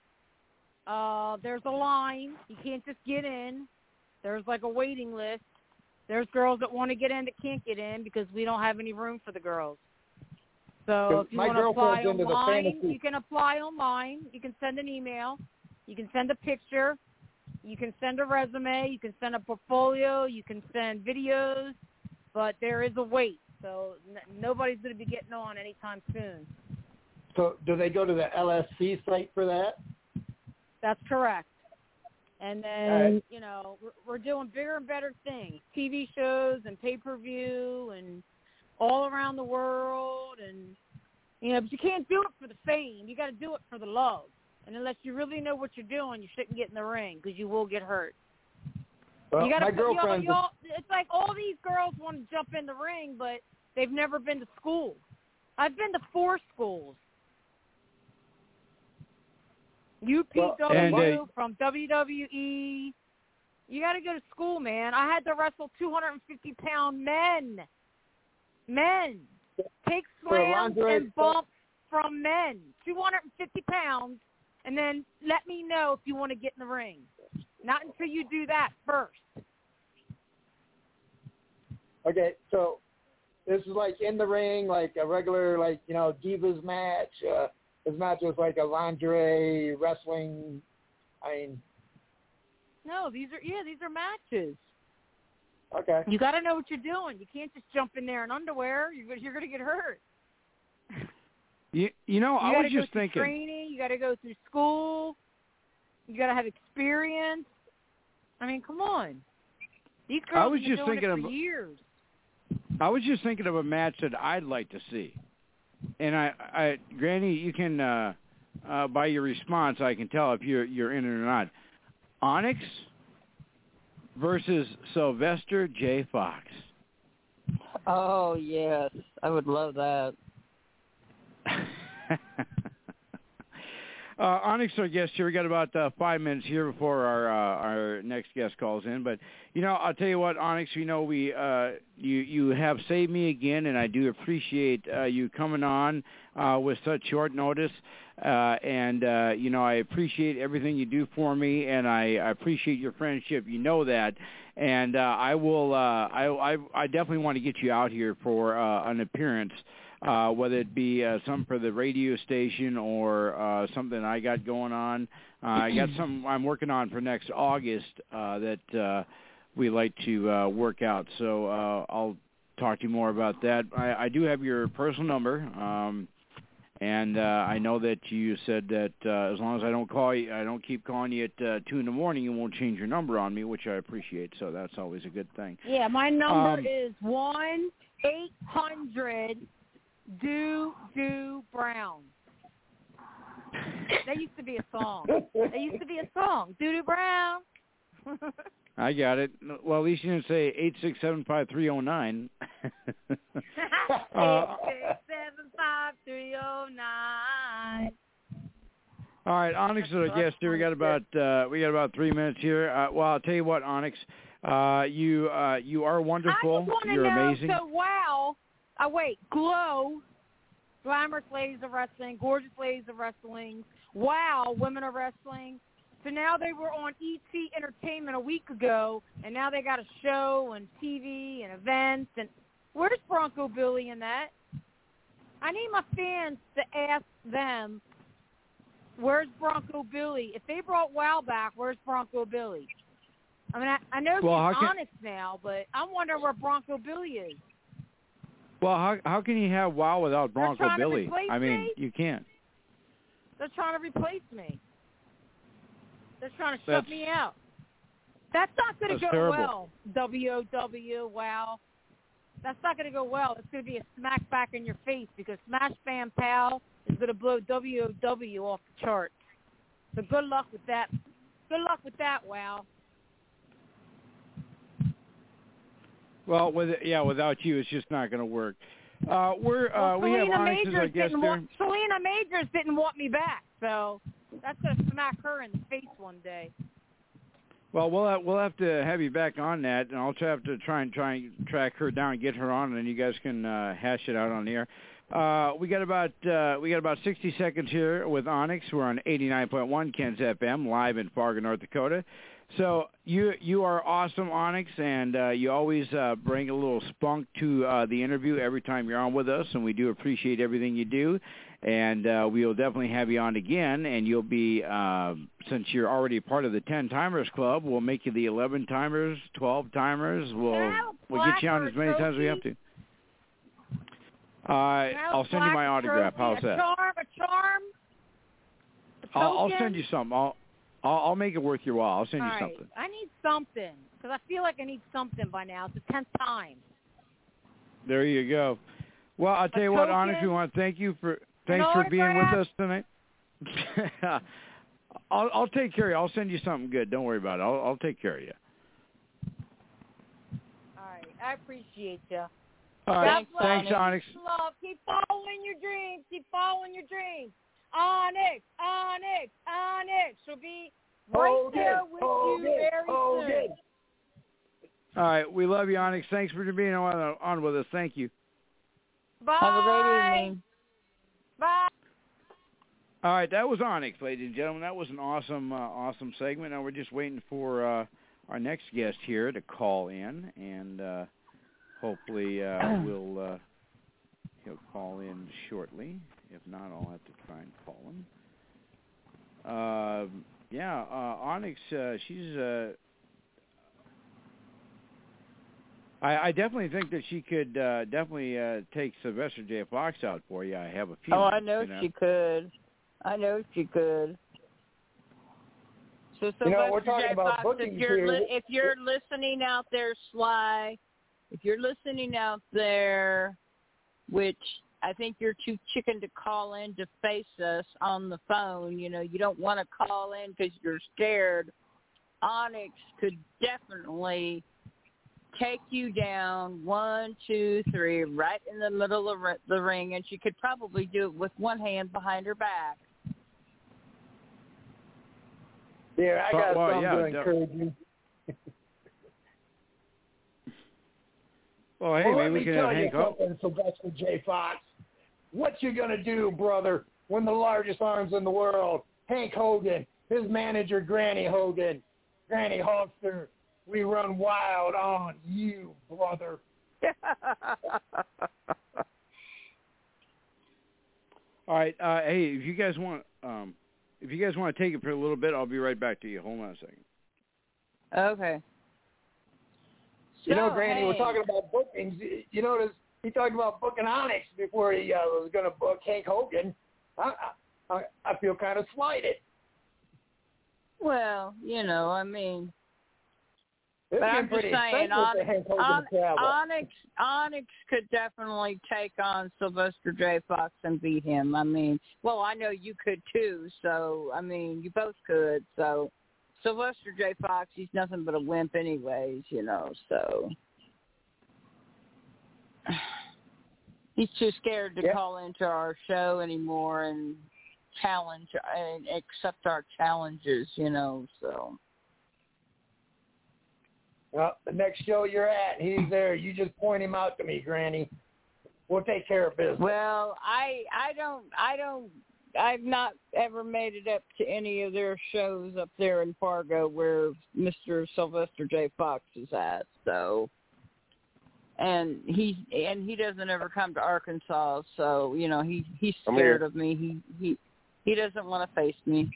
Uh, there's a line. You can't just get in. There's like a waiting list. There's girls that want to get in that can't get in because we don't have any room for the girls. So if you want to apply girlfriend's into the online, you can apply online. You can send an email. You can send a picture. You can send a resume. You can send a portfolio. You can send videos. But there is a wait. So n- nobody's going to be getting on anytime soon. so do they go to the LFC site for that? That's correct. And then, All right. you know, we're, we're doing bigger and better things, TV shows and pay-per-view and all around the world. And, you know, but you can't do it for the fame. You got to do it for the love. And unless you really know what you're doing, you shouldn't get in the ring because you will get hurt. Well, you gotta put, y'all, girlfriend. y'all, it's like all these girls want to jump in the ring, but they've never been to school. I've been to four schools. UPW and, uh, from WWE. You got to go to school, man. I had to wrestle 250 pound men. Men take slams and bumps from men. 250 pounds, and then let me know if you want to get in the ring. Not until you do that first. Okay, so this is like in the ring, like a regular, like you know, divas match. Uh, it's not just like a lingerie wrestling. I mean, No, these are yeah, these are matches. Okay. You got to know what you're doing. You can't just jump in there in underwear. You're you're going to get hurt. You you know, You I gotta was go just through thinking. training. You got to go through school. You got to have experience. I mean, come on. These girls I was have been just doing thinking it for of- years. I was just thinking of a match that I'd like to see, and I, I, Granny, you can, uh, uh, by your response, I can tell if you're you're in it or not. Onyx versus Sylvester J. Fox. Oh yes, I would love that. uh, Onyx, our guest here. We got about uh, five minutes here before our uh, our next guest calls in. But you know, I'll tell you what, Onyx. You know, we uh, you you have saved me again, and I do appreciate uh, you coming on uh, with such short notice. Uh, and uh, you know, I appreciate everything you do for me, and I, I appreciate your friendship. You know that, and uh, I will. Uh, I, I I definitely want to get you out here for uh, an appearance whether it be uh, something for the radio station or uh, something I got going on. Uh, I got some I'm working on for next August uh, that uh, we like to uh, work out. So uh, I'll talk to you more about that. I, I do have your personal number, um, and uh, I know that you said that uh, as long as I don't call you, I don't keep calling you at uh, two in the morning, you won't change your number on me, which I appreciate. So that's always a good thing. Yeah, my number Um, is one eight hundred do do brown. That used to be a song. That used to be a song. Do Do brown. I got it. Well, at least you didn't say eight six seven five three zero nine. Uh, Eight six seven five three oh nine. All right, Onyx is our guest here. We got about uh, we got about three minutes here. Uh, well, I'll tell you what, Onyx, uh, you uh, you are I wonderful. just You're know. amazing. So wow. Oh wait, glow. Glamorous ladies of wrestling, gorgeous ladies of wrestling. Wow, women of wrestling. So now they were on ET Entertainment a week ago, and now they got a show and TV and events. And where's Bronco Billy in that? I need my fans to ask them, where's Bronco Billy? If they brought Wow back, where's Bronco Billy? I mean, I, I know Well, he's Onyx now, but I'm wondering where Bronco Billy is. Well, how how can you have WoW without Bronco Billy? I mean, me? you can't. They're trying to replace me. They're trying to shut That's- me out. That's not going to go terrible. well. WOW, wow. That's not going to go well. It's going to be a smack back in your face because Smash Bam Pow is going to blow WOW off the charts. So good luck with that. Good luck with that, wow. Well, with yeah, without you, it's just not going to work. Uh, we're uh, well, we have Selena Onyx as our Majors guest didn't there. want, Selena Majors didn't want me back, so that's going to smack her in the face one day. Well, we'll have, we'll have to have you back on that, and I'll have to try and try and track her down and get her on, and then you guys can uh, hash it out on the air. Uh, we got about uh, we got about 60 seconds here with Onyx. We're on 89.1 Ken's FM live in Fargo, North Dakota. So you you are awesome, Onyx, and uh, you always uh, bring a little spunk to uh, the interview every time you're on with us, and we do appreciate everything you do. And uh, we'll definitely have you on again, and you'll be uh, since you're already part of the 10 timers club, we'll make you the 11 timers, 12 timers. We'll Can I have a we'll get you on as many times as we have to. Uh, I'll send you my autograph. How's a that? charm, a charm. a I'll, I'll send you something. I'll, I'll I'll make it worth your while. I'll send you All right. something. I need something because I feel like I need something by now. It's the tenth time. There you go. Well, I'll tell you what, Onyx, we want to thank you for thanks for being with us tonight. I'll I'll take care of you. I'll send you something good. Don't worry about it. I'll I'll take care of you. All right. I appreciate you. All right. Thanks, you. Onyx. Love. Keep following your dreams. Keep following your dreams. Onyx, Onyx, Onyx will be right Hold there it, with you it, very soon. it. All right. We love you, Onyx. Thanks for being on on with us. Thank you. Bye. Have a great evening. Bye. All right, that was Onyx, ladies and gentlemen. That was an awesome, uh, awesome segment. Now we're just waiting for uh, our next guest here to call in, and uh, hopefully uh, we'll uh, he'll call in shortly. If not, I'll have to try and call him. Uh, yeah, uh, Onyx, uh, she's uh, I, I definitely think that she could uh, definitely uh, take Sylvester J. Fox out for you. I have a few. Oh, I know, you know? she could. I know she could. So You know, we're Sylvester talking J. about Fox, bookings if you're li- if you're listening out there, Sly, if you're listening out there, which I think you're too chicken to call in to face us on the phone. You know, you don't want to call in because you're scared. Onyx could definitely take you down one, two, three, right in the middle of the ring, and she could probably do it with one hand behind her back. Yeah, I got well, something yeah, to def- encourage you. Well, hey, well, maybe let we me can tell have you Hank up. something, Sylvester J. Fox. What you gonna do, brother, when the largest arms in the world, Hank Hogan, his manager Granny Hogan, Granny Hawkster, we run wild on you, brother. All right. Uh, hey, if you guys want, um, if you guys want to take it for a little bit, I'll be right back to you. Hold on a second. okay. You know, So, Granny, we're talking about bookings. You notice he talked about booking Onyx before he uh, was going to book Hank Hogan. I, I, I feel kind of slighted. Well, you know, I mean, But I'm just saying, expensive on, for Hank Hogan on, to travel. Onyx Onyx could definitely take on Sylvester J. Fox and beat him. I mean, well, I know you could too. So I mean, you both could. So Sylvester J. Fox, he's nothing but a wimp, anyways. You know, so he's too scared to Yep. call into our show anymore and challenge and accept our challenges. You know, so. Well, the next show you're at, he's there. You just point him out to me, Granny. We'll take care of business. Well, I I don't I don't I've not ever made it up to any of their shows up there in Fargo where Mr. Sylvester J. Fox is at. So, and he and he doesn't ever come to Arkansas. So you know he he's scared of me. He he he doesn't want to face me.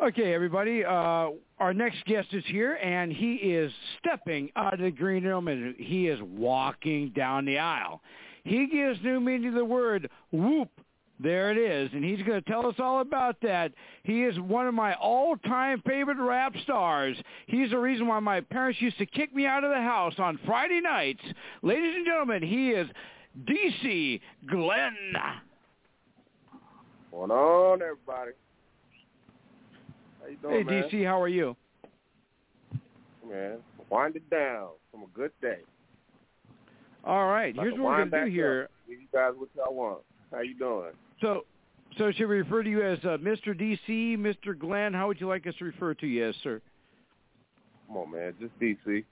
Okay, everybody. Uh, our next guest is here, and he is stepping out of the green room, and he is walking down the aisle. He gives new meaning to the word whoop. There it is, and he's going to tell us all about that. He is one of my all-time favorite rap stars. He's the reason why my parents used to kick me out of the house on Friday nights. Ladies and gentlemen, he is DC Glenn. Going on, everybody? How you doing, Hey, man? DC, how are you? Man, wind it down from a good day. All right, here's what we're going to do here. up. Give you guys what y'all want. How you doing? So, so should we refer to you as uh, Mr. DC, Mr. Glenn? How would you like us to refer to you as, sir? Come on, man. Just DC.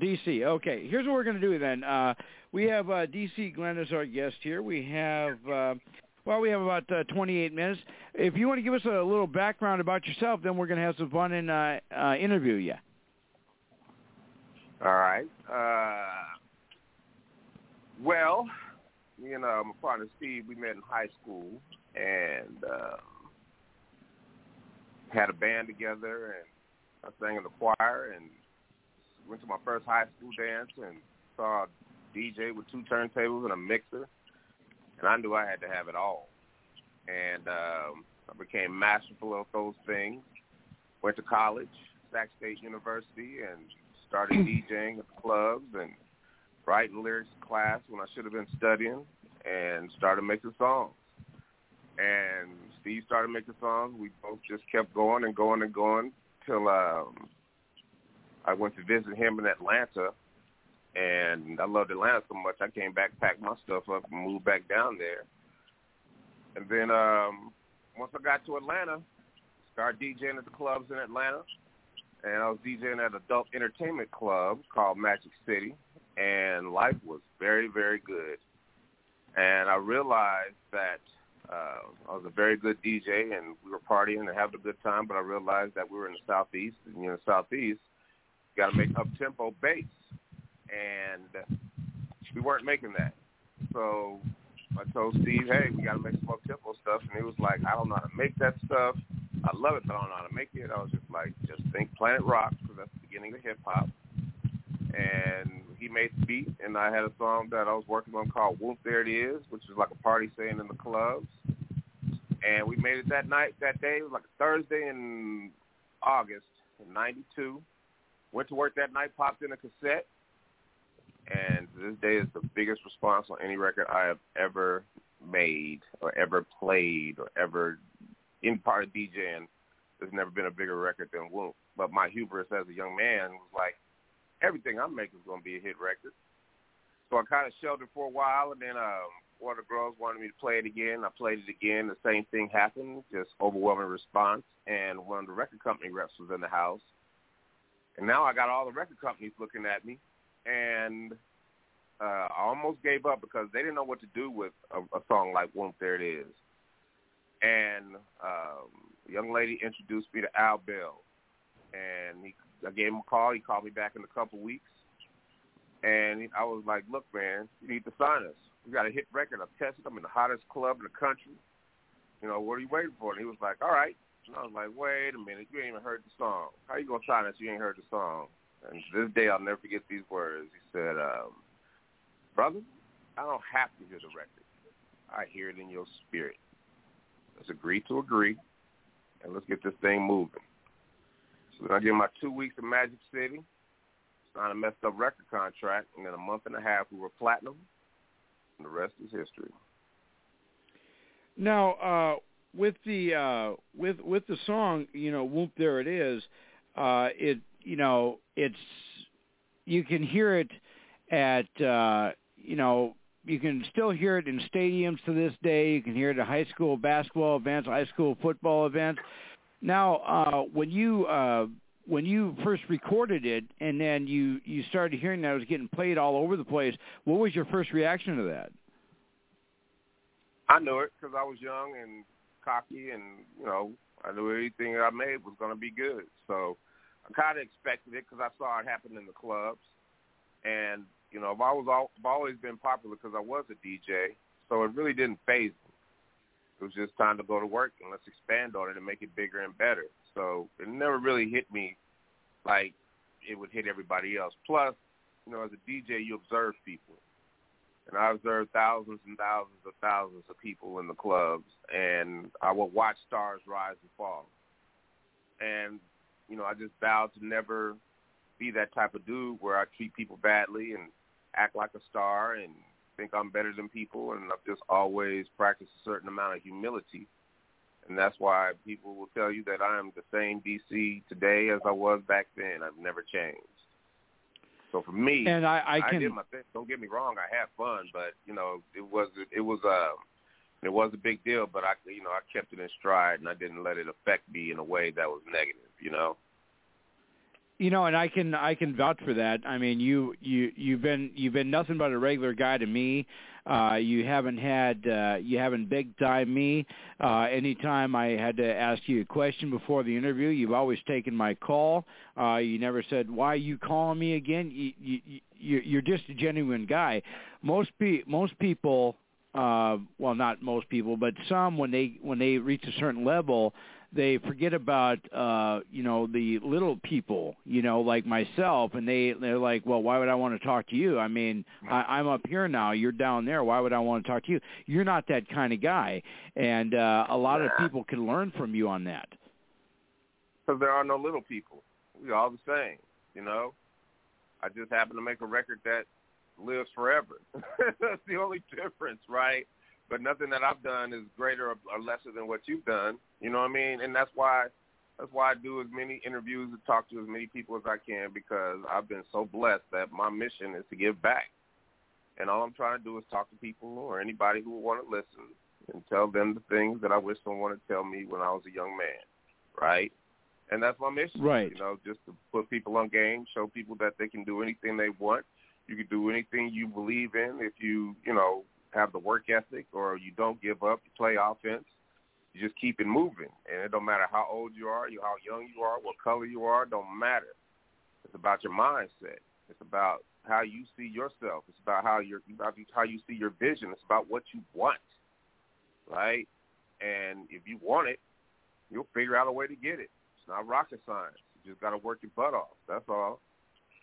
DC. Okay. Here's what we're going to do then. Uh, we have uh, DC Glenn as our guest here. We have, uh, well, we have about uh, 28 minutes. If you want to give us a little background about yourself, then we're going to have some fun and uh, uh, interview you. All right. Uh, well, you know, my partner Steve, we met in high school and um, had a band together, and I sang in the choir and went to my first high school dance and saw a DJ with two turntables and a mixer, and I knew I had to have it all. And um, I became masterful of those things. Went to college, Sac State University, and started DJing at the clubs and writing lyrics class when I should have been studying, and started making songs. And Steve started making songs. We both just kept going and going and going till um, I went to visit him in Atlanta. And I loved Atlanta so much, I came back, packed my stuff up, and moved back down there. And then um, once I got to Atlanta, started DJing at the clubs in Atlanta and I was DJing at an adult entertainment club called Magic City, and life was very, very good. And I realized that uh, I was a very good DJ, and we were partying and having a good time. But I realized that we were in the southeast, and you know, the southeast, got to make up tempo bass, and we weren't making that. So I told Steve, "Hey, we got to make some up tempo stuff," and he was like, "I don't know how to make that stuff." I love it, but I don't know how to make it. I was just like, just think Planet Rock, because that's the beginning of hip hop. And he made the beat, and I had a song that I was working on called "Whoomp There It Is," which is like a party saying in the clubs. And we made it that night, that day. It was like a Thursday in August in '92. Went to work that night, popped in a cassette, and this day is the biggest response on any record I have ever made or ever played or ever in part of DJing. There's never been a bigger record than Whoomp. But my hubris as a young man was like, everything I'm making is going to be a hit record. So I kind of sheltered for a while, and then um, one of the girls wanted me to play it again. I played it again. The same thing happened, just overwhelming response. And one of the record company reps was in the house. And now I got all the record companies looking at me, and uh, I almost gave up because they didn't know what to do with a, a song like "Whoomp There It Is." And um, a young lady introduced me to Al Bell, and he, I gave him a call. He called me back in a couple weeks, and I was like, "Look, man, you need to sign us. We got a hit record. I've tested. I'm in the hottest club in the country. You know, what are you waiting for?" And he was like, "All right." And I was like, "Wait a minute, you ain't even heard the song. How you gonna sign us? You ain't heard the song." And to this day, I'll never forget these words. He said, um, "Brother, I don't have to hear the record. I hear it in your spirit. Let's agree to agree, and let's get this thing moving." Then I did my two weeks in Magic City, signed a messed up record contract, and in a month and a half we were platinum, and the rest is history. Now, uh, with the uh, with with the song, you know, "Whoomp There It Is," uh, it you know it's you can hear it at uh, you know you can still hear it in stadiums to this day. You can hear it at high school basketball events, high school football events. Now, uh, when you uh, when you first recorded it, and then you you started hearing that it was getting played all over the place, what was your first reaction to that? I knew it because I was young and cocky, and you know I knew anything I made was going to be good. So I kind of expected it because I saw it happen in the clubs, and you know I was all, I've always been popular because I was a DJ, so it really didn't phase me. It was just time to go to work and let's expand on it and make it bigger and better. So it never really hit me like it would hit everybody else. Plus, you know, as a DJ, you observe people. And I observed thousands and thousands of thousands of people in the clubs, and I would watch stars rise and fall. And, you know, I just vowed to never be that type of dude where I treat people badly and act like a star and think I'm better than people, and I've just always practiced a certain amount of humility. And that's why people will tell you that I am the same DC today as I was back then. I've never changed. So for me, and I, I, can, I did my thing. Don't get me wrong, I had fun, but you know, it was it was uh, it was a big deal. But I, you know, I kept it in stride, and I didn't let it affect me in a way that was negative. You know. You know, and I can I can vouch for that. I mean, you you you've been you've been nothing but a regular guy to me. Uh, you haven't had uh, you haven't big time me. Uh, anytime I had to ask you a question before the interview, you've always taken my call. Uh, you never said why you calling me again. You, you, you you're just a genuine guy. Most pe- most people, uh, well, not most people, but some when they when they reach a certain level they forget about uh you know the little people you know like myself and they they're like well why would i want to talk to you? I mean I, i'm up here now. You're down there. Why would i want to talk to you? You're not that kind of guy. And uh a lot of people can learn from you on that. Because there are no little people. We're all the same you know? I just happen to make a record that lives forever. That's the only difference right but nothing that I've done is greater or lesser than what you've done. You know what I mean? And that's why that's why I do as many interviews and talk to as many people as I can because I've been so blessed that my mission is to give back. And all I'm trying to do is talk to people or anybody who will want to listen and tell them the things that I wish someone would tell me when I was a young man, right? And that's my mission, right? You know, just to put people on game, show people that they can do anything they want. You can do anything you believe in if you, you know, have the work ethic or you don't give up, you play offense, you just keep it moving. And it don't matter how old you are, you how young you are, what color you are, don't matter. It's about your mindset. It's about how you see yourself. It's about how you about how you see your vision. It's about what you want, right? And if you want it, you'll figure out a way to get it. It's not rocket science. You just got to work your butt off. That's all.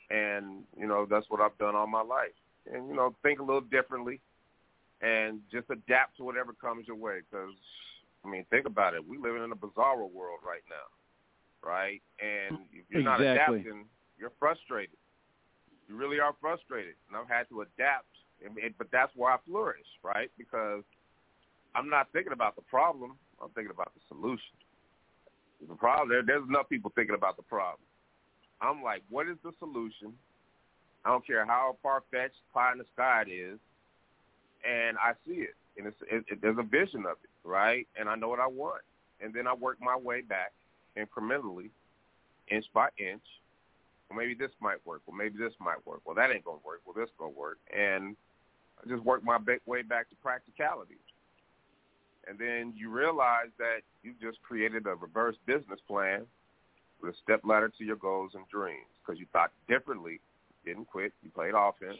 and you know that's what I've done all my life. And you know, think a little differently, and just adapt to whatever comes your way. Because I mean, think about it. We living in a bizarre world right now, right? And if you're not adapting, you're frustrated. You really are frustrated, and I've had to adapt. And, and, but that's where I flourish, right? Because I'm not thinking about the problem. I'm thinking about the solution. The problem there, there's enough people thinking about the problem. I'm like, what is the solution? I don't care how far fetched, pie in the sky it is, and I see it, and it's it, it, there's a vision of it, right? And I know what I want, and then I work my way back incrementally, inch by inch. Well, maybe this might work. Well, maybe this might work. Well, that ain't gonna work. Well, this gonna work, and I just work my way back to practicality. And then you realize that you just created a reverse business plan with a step ladder to your goals and dreams because you thought differently, didn't quit, you played offense,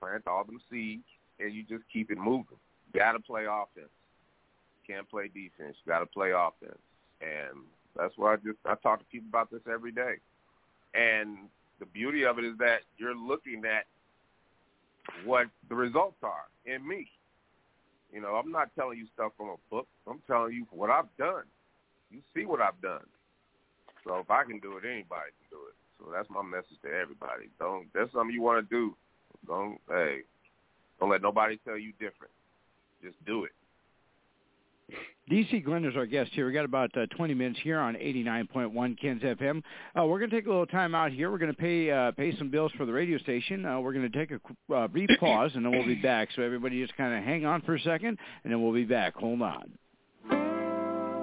planted all them seeds, and you just keep it moving. Got to play offense. Can't play defense. Got to play offense. And that's why I just I talk to people about this every day. And the beauty of it is that you're looking at what the results are in me. You know, I'm not telling you stuff from a book. I'm telling you what I've done. You see what I've done. So if I can do it, anybody can do it. So that's my message to everybody. Don't. That's something you want to do. Don't. Hey, don't let nobody tell you different. Just do it. DC Glenn is our guest here. We got about uh, 20 minutes here on 89.1 Ken's FM. Uh, we're going to take a little time out here. We're going to pay uh, pay some bills for the radio station. Uh, we're going to take a uh, brief pause, and then we'll be back. So everybody just kind of hang on for a second, and then we'll be back. Hold on.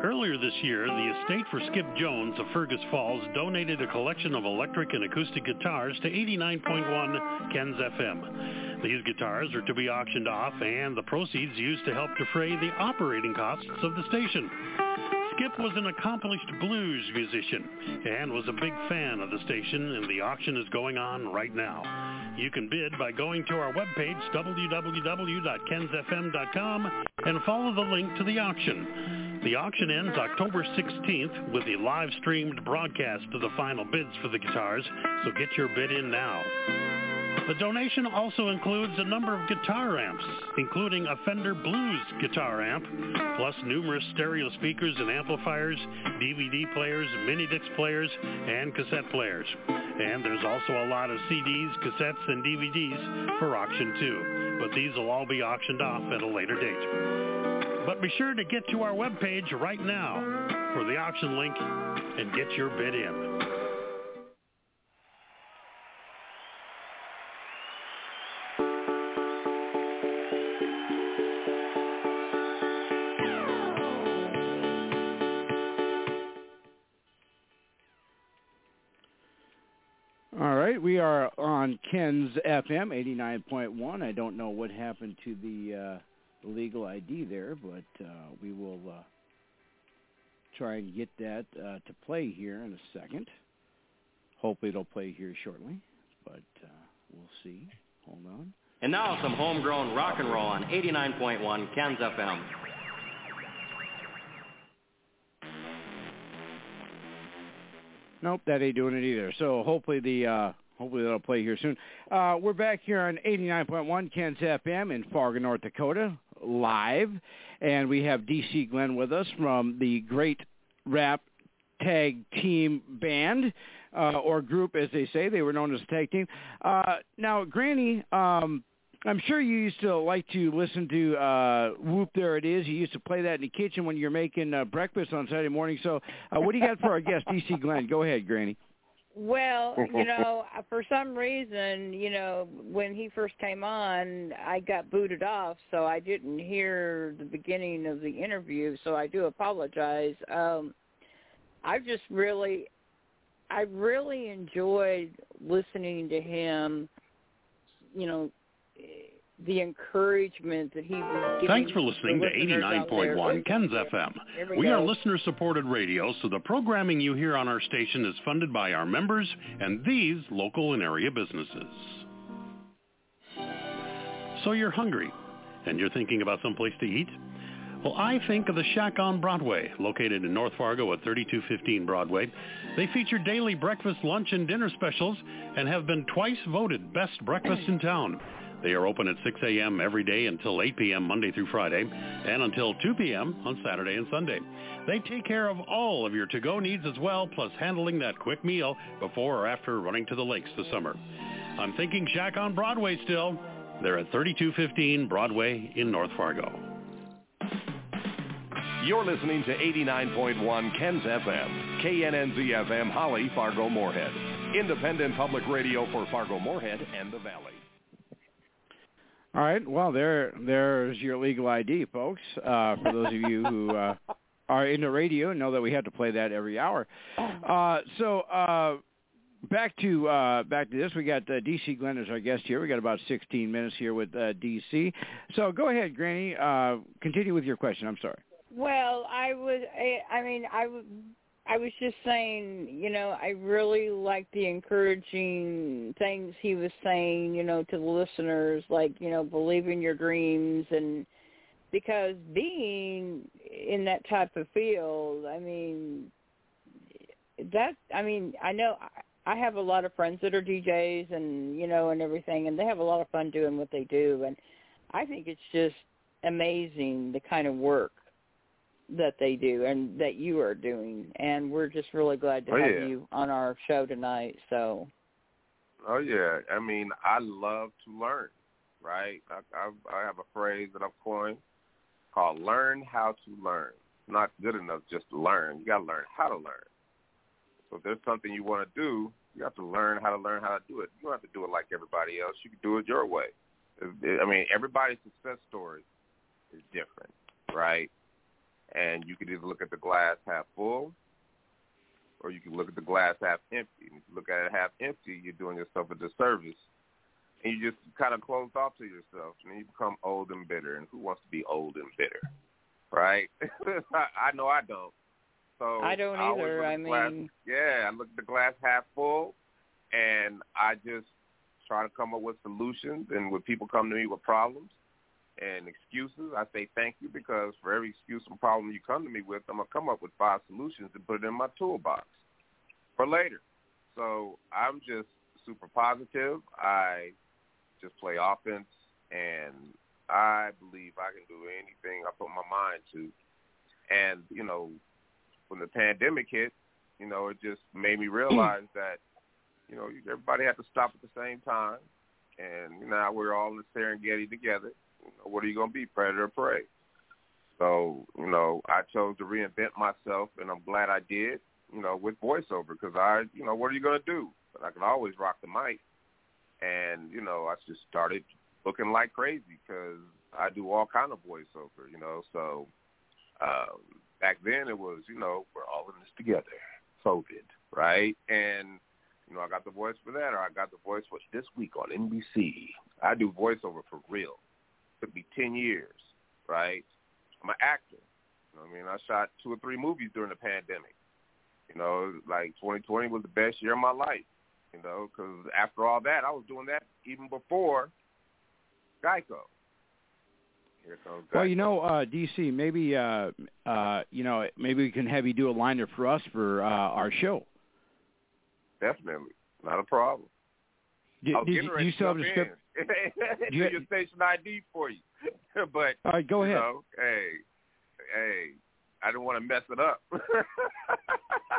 Earlier this year, the estate for Skip Jones of Fergus Falls donated a collection of electric and acoustic guitars to 89.1 Ken's FM. These guitars are to be auctioned off and the proceeds used to help defray the operating costs of the station. Skip was an accomplished blues musician and was a big fan of the station and the auction is going on right now. You can bid by going to our webpage www.kensfm.com and follow the link to the auction. The auction ends October 16th with the live streamed broadcast of the final bids for the guitars, so get your bid in now. The donation also includes a number of guitar amps, including a Fender Blues guitar amp, plus numerous stereo speakers and amplifiers, DVD players, mini disc players, and cassette players. And there's also a lot of CDs, cassettes, and DVDs for auction too, but these will all be auctioned off at a later date. But be sure to get to our webpage right now for the auction link and get your bid in. All right, we are on Ken's FM 89.1. I don't know what happened to the uh, legal ID there, but uh, we will uh, try and get that uh, to play here in a second. Hopefully, it'll play here shortly, but uh, we'll see. Hold on. And now some homegrown rock and roll on 89.1 Ken's FM. Nope, that ain't doing it either. So hopefully the uh, hopefully that'll play here soon. Uh, we're back here on 89.1 Ken's FM in Fargo, North Dakota, live, and we have DC Glenn with us from the Great Rap Tag Team Band. Uh, or group, as they say, they were known as tag team. Uh, now, Granny, um, I'm sure you used to like to listen to uh, Whoomp There It Is. You used to play that in the kitchen when you're making uh, breakfast on Saturday morning. So, uh, what do you got for our guest, DC Glenn? Go ahead, Granny. Well, you know, for some reason, you know, when he first came on, I got booted off, so I didn't hear the beginning of the interview, so I do apologize. Um I just really I really enjoyed listening to him, you know, the encouragement that he was giving Thanks for listening to listeners out there. 89.1 Ken's FM. We We are listener-supported radio, so the programming you hear on our station is funded by our members and these local and area businesses. So you're hungry and you're thinking about some place to eat? Well, I think of the Shack on Broadway, located in North Fargo at 3215 Broadway. They feature daily breakfast, lunch, and dinner specials and have been twice voted best breakfast in town. They are open at 6 a.m. every day until 8 p.m. Monday through Friday and until 2 p.m. on Saturday and Sunday. They take care of all of your to-go needs as well, plus handling that quick meal before or after running to the lakes this summer. I'm thinking Shack on Broadway still. They're at 3215 Broadway in North Fargo. You're listening to 89.1 KENS FM, KNNZ FM, Holly, Fargo, Moorhead. Independent public radio for Fargo, Moorhead, and the Valley. All right. Well, there, there's your legal ID, folks. Uh, for those of you who uh, are into radio and know that we have to play that every hour. Uh, so uh, back to uh, back to this. We got uh, DC Glenn as our guest here. We got about 16 minutes here with uh, DC. So go ahead, Granny. Uh, continue with your question. I'm sorry. Well, I was. I, I mean, I was. I was just saying, you know, I really like the encouraging things he was saying, you know, to the listeners, like, you know, believe in your dreams and because being in that type of field, I mean, that, I mean, I know I have a lot of friends that are DJs and, you know, and everything, and they have a lot of fun doing what they do. And I think it's just amazing the kind of work that they do and that you are doing. And we're just really glad to oh, have yeah. you on our show tonight so. Oh yeah. I mean i love to learn right? I i, I have a phrase that i've coined called learn how to learn. Not good enough just to learn. You got to learn how to learn. So if there's something you want to do you have to learn how to learn how to do it. You don't have to do it like everybody else. You can do it your way. I mean everybody's success story is different right and you could either look at the glass half full or you can look at the glass half empty. And if you look at it half empty, you're doing yourself a disservice. And you just kind of close off to yourself, and you become old and bitter. And who wants to be old and bitter, right? I know I don't. So I don't I either. I glass, mean, yeah, I look at the glass half full, and I just try to come up with solutions. And when people come to me with problems, and excuses. I say thank you because for every excuse and problem you come to me with, I'm gonna come up with five solutions and put it in my toolbox for later. So I'm just super positive. I just play offense, and I believe I can do anything I put my mind to. And you know, when the pandemic hit, you know, it just made me realize that you know everybody had to stop at the same time, and now we're all in the Serengeti together what are you going to be, predator or prey? So, you know, I chose to reinvent myself, and I'm glad I did, you know, with voiceover because I, you know, what are you going to do? But I can always rock the mic. And, you know, I just started looking like crazy because I do all kind of voiceover, you know. So um, back then it was, you know, we're all in this together, COVID, right? And, you know, I got the voice for that or I got the voice for this week on NBC. I do voiceover for real took me 10 years, right? I'm an actor. You know I mean? I shot two or three movies during the pandemic. You know, like 2020 was the best year of my life, you know, because after all that, I was doing that even before Geico. Well, you know, uh, DC, maybe uh, uh, you know, maybe we can have you do a liner for us for uh, our show. Definitely, not a problem. Do, I was do, getting do ready you still have a script? you- your station ID for you, but All right, go you ahead. know, hey, hey, I didn't want to mess it up.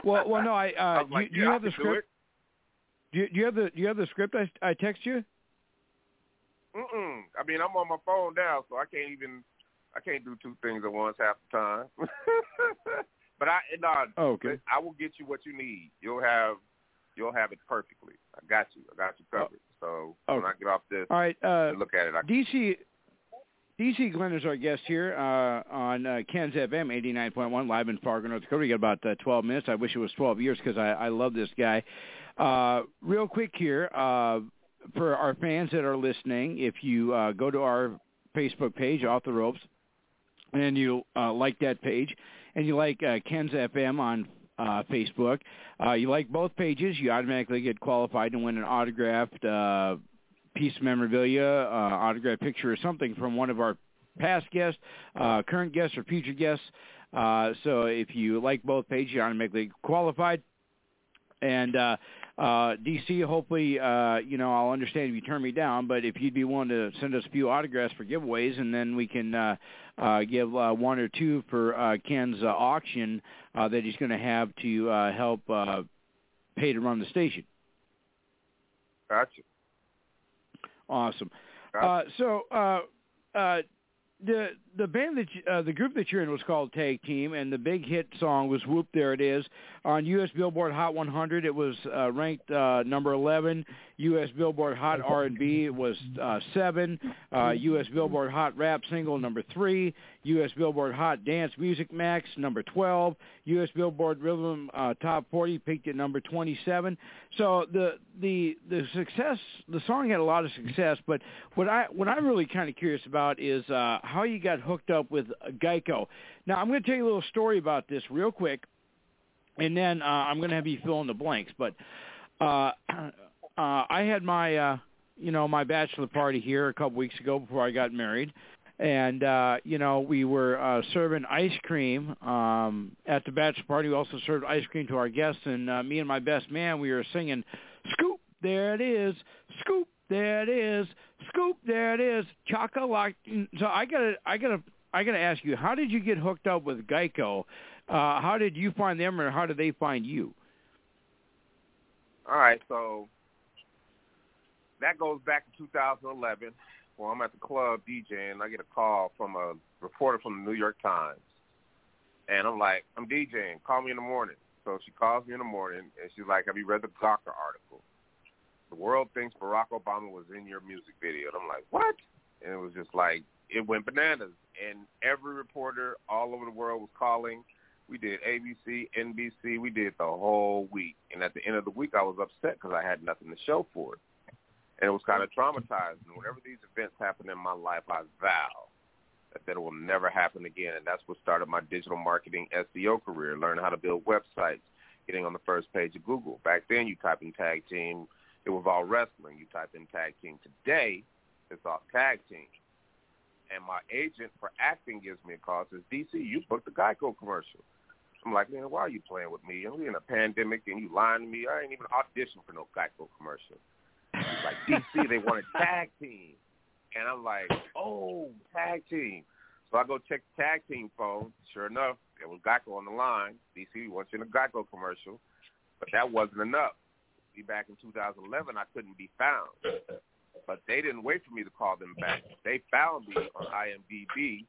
Well, well, no, I. Uh, I do, like, yeah, you I have the do script? Do you, do you have the Do you have the script? I I text you. Mm-mm. I mean, I'm on my phone now, so I can't even, I can't do two things at once half the time. but I, no, Oh, okay. I will get you what you need. You'll have, you'll have it perfectly. I got you. I got you covered. So when Okay. I get off this All right. Uh, look at it, I DC DC Glenn is our guest here uh, on uh, Ken's FM 89.1 live in Fargo, North Dakota. We got about uh, 12 minutes. I wish it was 12 years because I, I love this guy. Uh, real quick here, uh, for our fans that are listening, if you uh, go to our Facebook page, Off the Ropes, and you uh, like that page, and you like uh, Ken's FM on uh, Facebook, uh, you like both pages, you automatically get qualified to win an autographed uh, piece of memorabilia, uh, autographed picture, or something from one of our past guests, uh, current guests, or future guests. Uh, so if you like both pages, you're automatically qualified. And uh, uh, DC, hopefully, uh, you know, I'll understand if you turn me down, but if you'd be willing to send us a few autographs for giveaways, and then we can uh, uh, give uh, one or two for uh, Ken's uh, auction uh, that he's going to have to uh, help uh, pay to run the station. Gotcha. Awesome. Gotcha. Uh, so uh, uh, the the band that you, uh, the group that you're in was called Tag Team, and the big hit song was "Whoomp There It Is" on U.S. Billboard Hot 100. It was uh, ranked uh, number 11. U.S. Billboard Hot R&B was uh, seven. Uh, U.S. Billboard Hot Rap Single number three. U.S. Billboard Hot Dance Music Max number 12. U.S. Billboard Rhythm uh, Top 40 peaked at number 27. So the the the success the song had a lot of success, but what I what I'm really kind of curious about is uh, how you got hooked up with Geico. Now I'm going to tell you a little story about this real quick, and then uh, I'm going to have you fill in the blanks. But uh, uh, I had my uh, you know my bachelor party here a couple weeks ago before I got married. And uh, you know we were uh, serving ice cream um, at the bachelor party. We also served ice cream to our guests, and uh, me and my best man we were singing, "Scoop, there it is, scoop, there it is, scoop, there it is, chocolate." So I gotta, I gotta, I gotta ask you, how did you get hooked up with Geico? Uh, how did you find them, or how did they find you? All right, so that goes back to 2011. Well, I'm at the club DJing, and I get a call from a reporter from the New York Times, and I'm like, "I'm DJing. Call me in the morning." So she calls me in the morning, and she's like, "Have you read the Gawker article? The world thinks Barack Obama was in your music video." And I'm like, "What?" And it was just like it went bananas, and every reporter all over the world was calling. We did ABC, NBC. We did the whole week, and at the end of the week, I was upset because I had nothing to show for it and it was kind of traumatizing. Whenever these events happen in my life, I vow that that will never happen again. And that's what started my digital marketing SEO career, learning how to build websites, getting on the first page of Google. Back then, you type in tag team, it was all wrestling. You type in tag team. Today, it's all tag team. And my agent for acting gives me a call, says, DC, you booked a Geico commercial. I'm like, man, why are you playing with me? We're in a pandemic and you lying to me. I ain't even auditioned for no Geico commercial. Like, DC, they want a tag team. And I'm like, oh, tag team. So I go check the tag team phone. Sure enough, there was Geico on the line. DC wants you in a Geico commercial. But that wasn't enough. See, back in 2011, I couldn't be found. But they didn't wait for me to call them back. They found me on IMDb,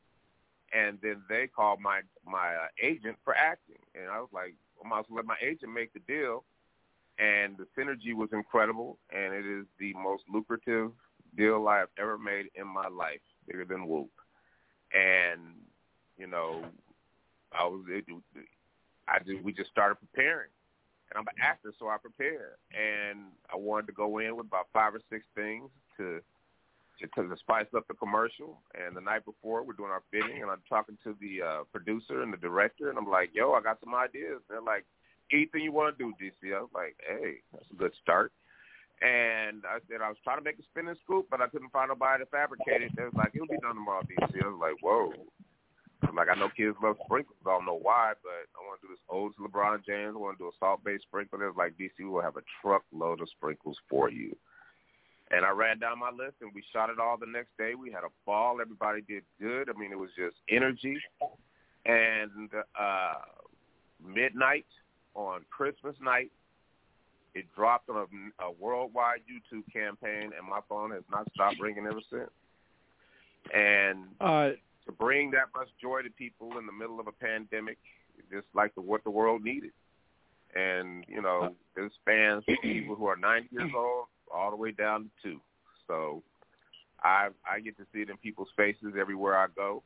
and then they called my my uh, agent for acting. And I was like, I might as well let my agent make the deal and the synergy was incredible, and it is the most lucrative deal I have ever made in my life, bigger than Whoomp. And you know, I was it, I just we just started preparing, and I'm an actor, so I prepare, and I wanted to go in with about five or six things to to, to spice up the commercial. And the night before, we're doing our fitting, and I'm talking to the uh, producer and the director, and I'm like, "Yo, I got some ideas." They're like, anything you want to do, DC. I was like, hey, that's a good start. And I said I was trying to make a spinning scoop, but I couldn't find nobody to fabricate it. They was like, it'll be done tomorrow, DC. I was like, whoa. I'm like, I know kids love sprinkles. I don't know why, but I want to do this to LeBron James. I want to do a salt-based sprinkle. It was like, DC, we'll have a truckload of sprinkles for you. And I ran down my list, and we shot it all the next day. We had a ball. Everybody did good. I mean, it was just energy. And uh, midnight – on Christmas night. It dropped on a, a worldwide YouTube campaign, and my phone has not stopped ringing ever since. And uh, to bring that much joy to people in the middle of a pandemic, just like the, what the world needed. And you know, there's fans for people who are 90 years old all the way down to two. So I I get to see it in people's faces everywhere I go,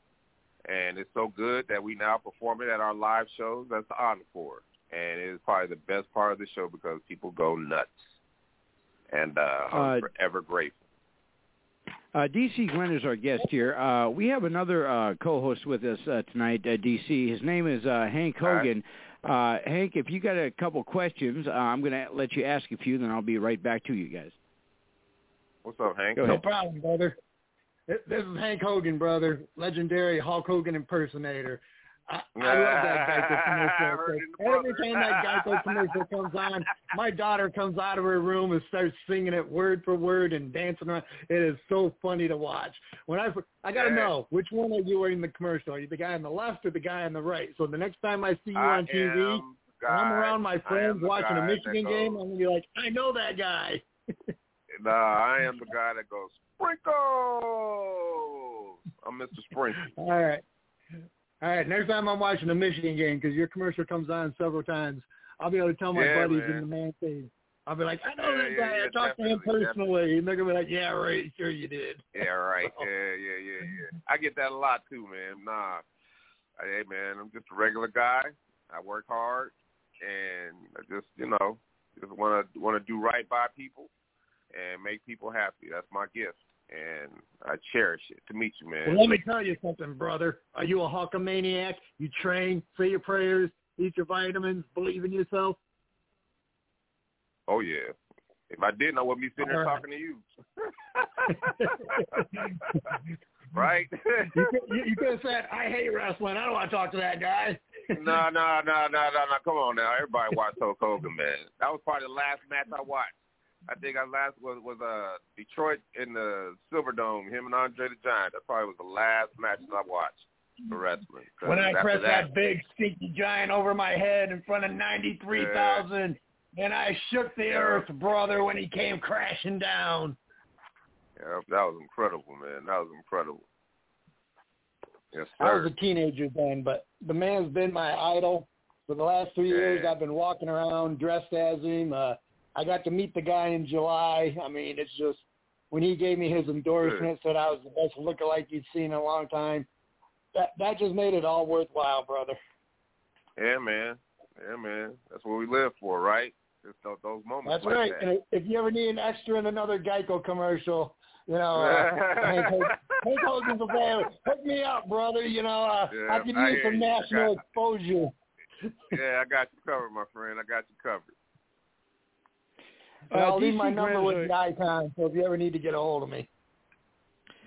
and it's so good that we now perform it at our live shows. That's the encore and it is probably the best part of the show because people go nuts, and uh, I'm Uh, forever grateful. Uh, DC Glenn is our guest here. Uh, we have another uh, co-host with us uh, tonight, uh, DC. His name is uh, Hank Hogan. Uh, Hank, if you got a couple questions, uh, I'm going to let you ask a few, then I'll be right back to you guys. What's up, Hank? Go No ahead. problem, brother. This is Hank Hogan, brother, legendary Hulk Hogan impersonator. I, I love that Geico commercial. Ah, every time that Geico commercial comes on, my daughter comes out of her room and starts singing it word for word and dancing around. It is so funny to watch. When I I gotta know which one are you in the commercial? Are you the guy on the left or the guy on the right? So the next time I see you I on TV, I'm around my friends watching a Michigan game, I'm gonna be like, I know that guy. nah, I am the guy that goes sprinkles. I'm Mr. Sprinkle. All right. All right, next time I'm watching a Michigan game because your commercial comes on several times, I'll be able to tell my Yeah, buddies man. in the man cave. I'll be like, I know Yeah, that guy. yeah, I talked to him definitely, personally, and they're gonna be like, Yeah, right, sure you did. Yeah, right. Yeah, yeah, yeah, yeah. I get that a lot too, man. Nah, hey, man, I'm just a regular guy. I work hard, and I just, you know, just want to want to do right by people and make people happy. That's my gift, and I cherish it. To meet you, man. Well, let me tell you something, brother. Are you a Hulkamaniac? You train, say your prayers, eat your vitamins, believe in yourself. Oh yeah. If I didn't, I wouldn't be sitting here right. talking to you. right? you, could, you, you could have said, I hate wrestling. I don't want to talk to that guy. no, no, no, no, no, no. Come on now. Everybody watched Hulk Hogan, man. That was probably the last match I watched. I think I last was was uh Detroit in the Silverdome. Him and Andre the Giant. That probably was the last match that I watched for wrestling. when I pressed that, that big stinky giant over my head in front of 93,000, and I shook the Yeah. earth, brother, when he came crashing down. yeah, that was incredible, man. That was incredible. Yes, sir. I was a teenager then, but the man's been my idol. For the last three years, I've been walking around dressed as him. Uh, I got to meet the guy in July. I mean, it's just when he gave me his endorsement, said I was the best lookalike you'd seen in a long time. That that just made it all worthwhile, brother. Yeah, man. Yeah, man. That's what we live for, right? Just those, those moments. That's like right. That. And if you ever need an extra in another Geico commercial, you know, uh, Hank Hogan- Hank Hogan's. Hook me up, brother. You know, uh, Yeah, I could use some national exposure. yeah, I got you covered, my friend. I got you covered. And I'll leave my number Glenn's with a- the icon, so if you ever need to get a hold of me.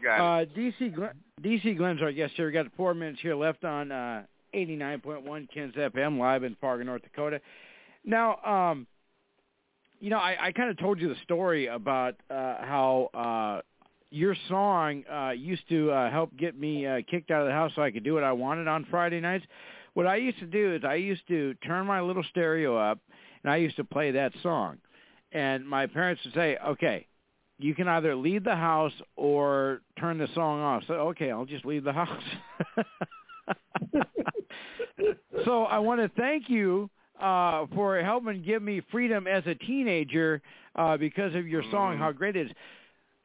Got Uh, DC Glenn, DC Glenn's our guest here. We got four minutes here left on uh, 89.1 Ken's FM live in Fargo, North Dakota. Now, um, you know, I, I kind of told you the story about uh, how uh, your song uh, used to uh, help get me uh, kicked out of the house so I could do what I wanted on Friday nights. What I used to do is I used to turn my little stereo up and I used to play that song. And my parents would say, "Okay, you can either leave the house or turn the song off." So, okay, I'll just leave the house. so I want to thank you uh, for helping give me freedom as a teenager uh, because of your song. How great it is!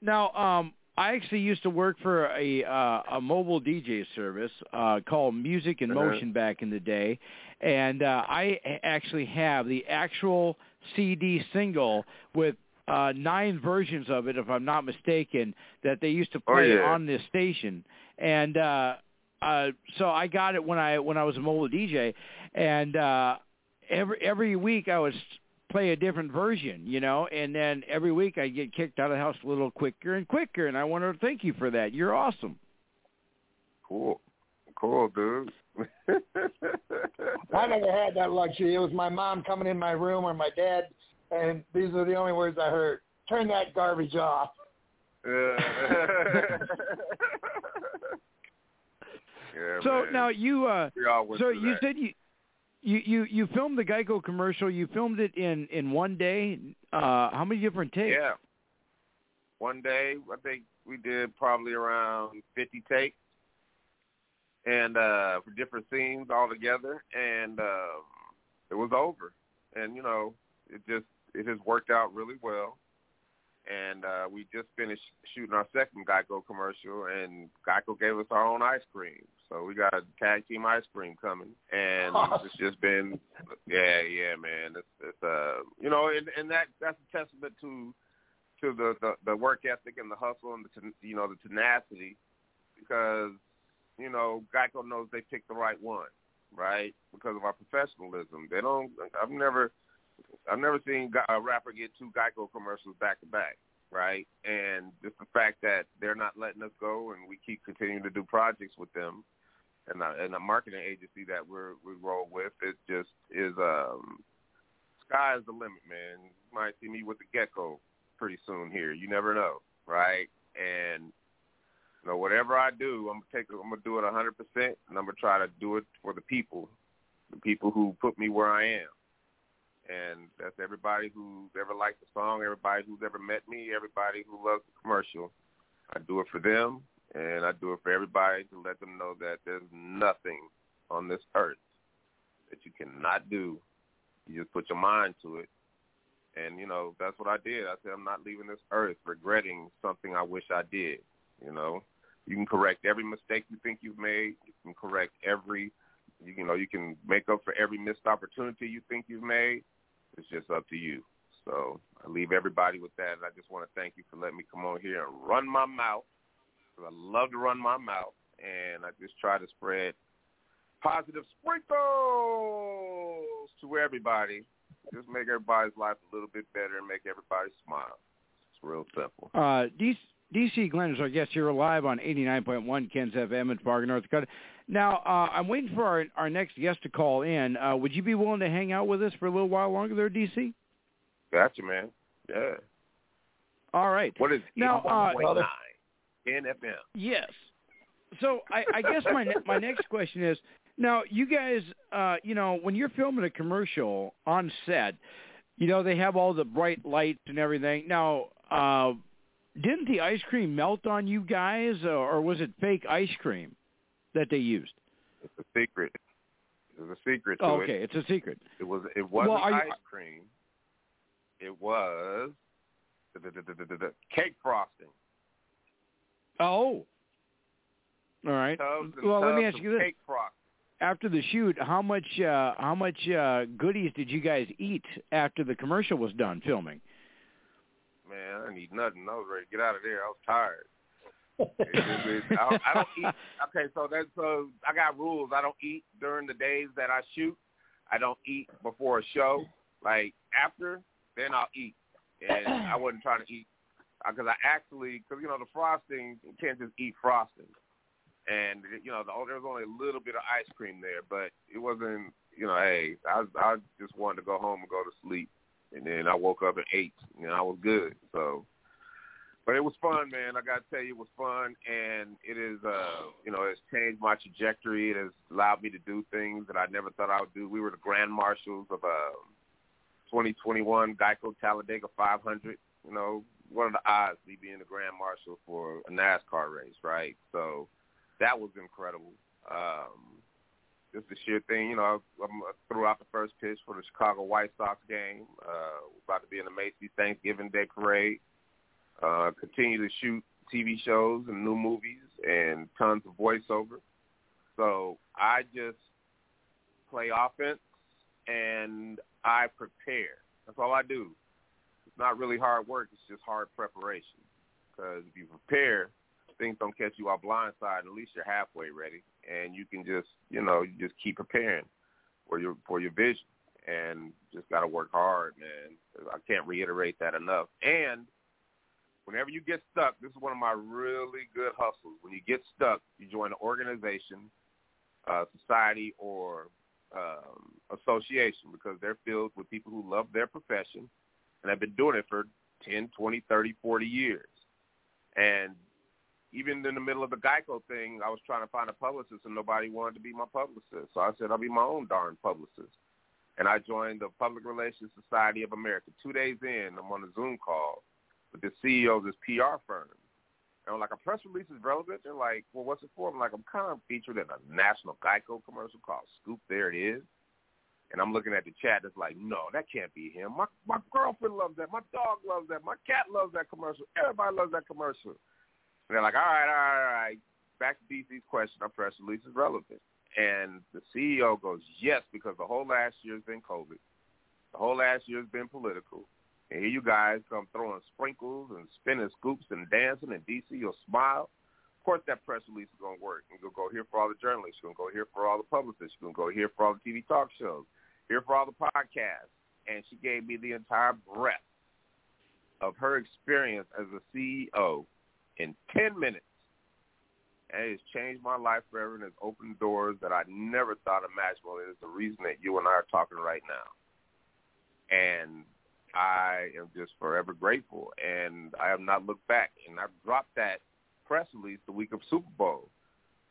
Now, um, I actually used to work for a uh, a mobile DJ service uh, called Music in Uh-huh. Motion back in the day, and uh, I actually have the actual CD single with uh, nine versions of it, if I'm not mistaken, that they used to Oh, play yeah. on this station, and uh, uh, so I got it when I when I was a mobile DJ, and uh, every every week I was play a different version, you know, and then every week I get kicked out of the house a little quicker and quicker, and I want to thank you for that. You're awesome. Cool. Cool, dude. I never had that luxury. It was my mom coming in my room or my dad, and these are the only words I heard. Turn that garbage off. yeah, so man. now you uh We all went so you that. said you you you you filmed the Geico commercial. You filmed it in in one day. Uh how many different takes? Yeah. One day, I think we did probably around 50 takes, and uh for different scenes all together, and um, it was over. And you know, it just it has worked out really well. And uh we just finished shooting our second Geico commercial, and Geico gave us our own ice cream. So we got a tag team ice cream coming, and it's just been, yeah, yeah, man. It's, it's uh, you know, and, and that that's a testament to to the, the the work ethic and the hustle and the ten- you know the tenacity because you know Geico knows they picked the right one, right? Because of our professionalism. They don't. I've never I've never seen a rapper get two Geico commercials back to back. right? And just the fact that they're not letting us go, and we keep continuing to do projects with them, and a, and a marketing agency that we're we roll with, it just is um, sky is the limit, man. You might see me with the gecko pretty soon here. You never know, right? And you know, whatever I do, I'm gonna take, I'm gonna do it 100, percent and I'm gonna try to do it for the people, the people who put me where I am and that's everybody who's ever liked the song, everybody who's ever met me, everybody who loves the commercial. I do it for them, and I do it for everybody to let them know that there's nothing on this earth that you cannot do. You just put your mind to it. And, you know, that's what I did. I said, I'm not leaving this earth regretting something I wish I did. You know, you can correct every mistake you think you've made. You can correct every, you know, you can make up for every missed opportunity you think you've made it's just up to you. So I leave everybody with that. And I just want to thank you for letting me come on here and run my mouth. I love to run my mouth. And I just try to spread positive sprinkles to everybody. Just make everybody's life a little bit better and make everybody smile. It's real simple. Uh, DC, DC Glenn is our guest here live on 89.1 Ken's FM in Fargo, North Dakota. Now, uh, I'm waiting for our, our next guest to call in. Uh, would you be willing to hang out with us for a little while longer there, DC? Gotcha, man. Yeah. All right. What is now? Uh, NFM. Yes. So I, I guess my my next question is now you guys, uh, you know, when you're filming a commercial on set, you know they have all the bright lights and everything. Now, uh, didn't the ice cream melt on you guys, or was it fake ice cream? that they used? It's a secret. It's a secret to oh, it. Okay, it's a secret. It was. It wasn't well, ice cream. It was the, the, the, cake frosting. Oh. All right. well, let me ask you this. Cake frosting. After the shoot, how much uh, how much uh, goodies did you guys eat after the commercial was done filming? Man, I didn't eat nothing. I was ready to get out of there. I was tired. I, I don't eat. Okay, so that's so I got rules. I don't eat during the days that I shoot. I don't eat before a show. Like after, then I'll eat. And I wasn't trying to eat because I actually, because you know the frosting, you can't just eat frosting. And you know the, oh, there was only a little bit of ice cream there, but it wasn't. You know, hey, I I just wanted to go home and go to sleep, and then I woke up and ate. You know, I was good. So but it was fun, man. I got to tell you, it was fun, and it is, uh, you know, it's changed my trajectory. It has allowed me to do things that I never thought I would do. We were the grand marshals of uh, 2021 Geico Talladega 500. You know, what are the odds me being the grand marshal for a NASCAR race, right? So that was incredible. Um, just the sheer thing, you know, I, I threw out the first pitch for the Chicago White Sox game. Uh, about to be in the Macy's Thanksgiving Day Parade uh, continue to shoot TV shows and new movies and tons of voiceover. So I just play offense and I prepare. That's all I do. It's not really hard work. It's just hard preparation. Because if you prepare, things don't catch you off blindside. At least you're halfway ready, and you can just, you know, you just keep preparing for your for your vision. And just got to work hard, man. I can't reiterate that enough. And whenever you get stuck, this is one of my really good hustles. When you get stuck, you join an organization, uh, society, or um, association because they're filled with people who love their profession and have been doing it for 10, 20, 30, 40 years. And even in the middle of the Geico thing, I was trying to find a publicist and nobody wanted to be my publicist. So I said, I'll be my own darn publicist. And I joined the Public Relations Society of America. Two days in, I'm on a Zoom call with the CEO of this PR firm. And I'm like, a press release is relevant? They're like, well, what's it for? I'm like, I'm kind of featured in a national Geico commercial called Scoop. There it is. And I'm looking at the chat. It's like, no, that can't be him. My my girlfriend loves that. My dog loves that. My cat loves that commercial. Everybody loves that commercial. And they're like, all right, all right, all right. Back to DC's question. Our press release is relevant. And the CEO goes, yes, because the whole last year has been COVID. The whole last year has been political. And here you guys come throwing sprinkles and spinning scoops and dancing, and DC, you'll smile. Of course, that press release is going to work. You're going to go here for all the journalists. You're going to go here for all the publicists. You're going to go here for all the TV talk shows. Here for all the podcasts. And she gave me the entire breadth of her experience as a CEO in 10 minutes. And it's changed my life forever and it's opened doors that I never thought imaginable. It is the reason that you and I are talking right now. And I am just forever grateful. And I have not looked back. And I dropped that press release the week of Super Bowl.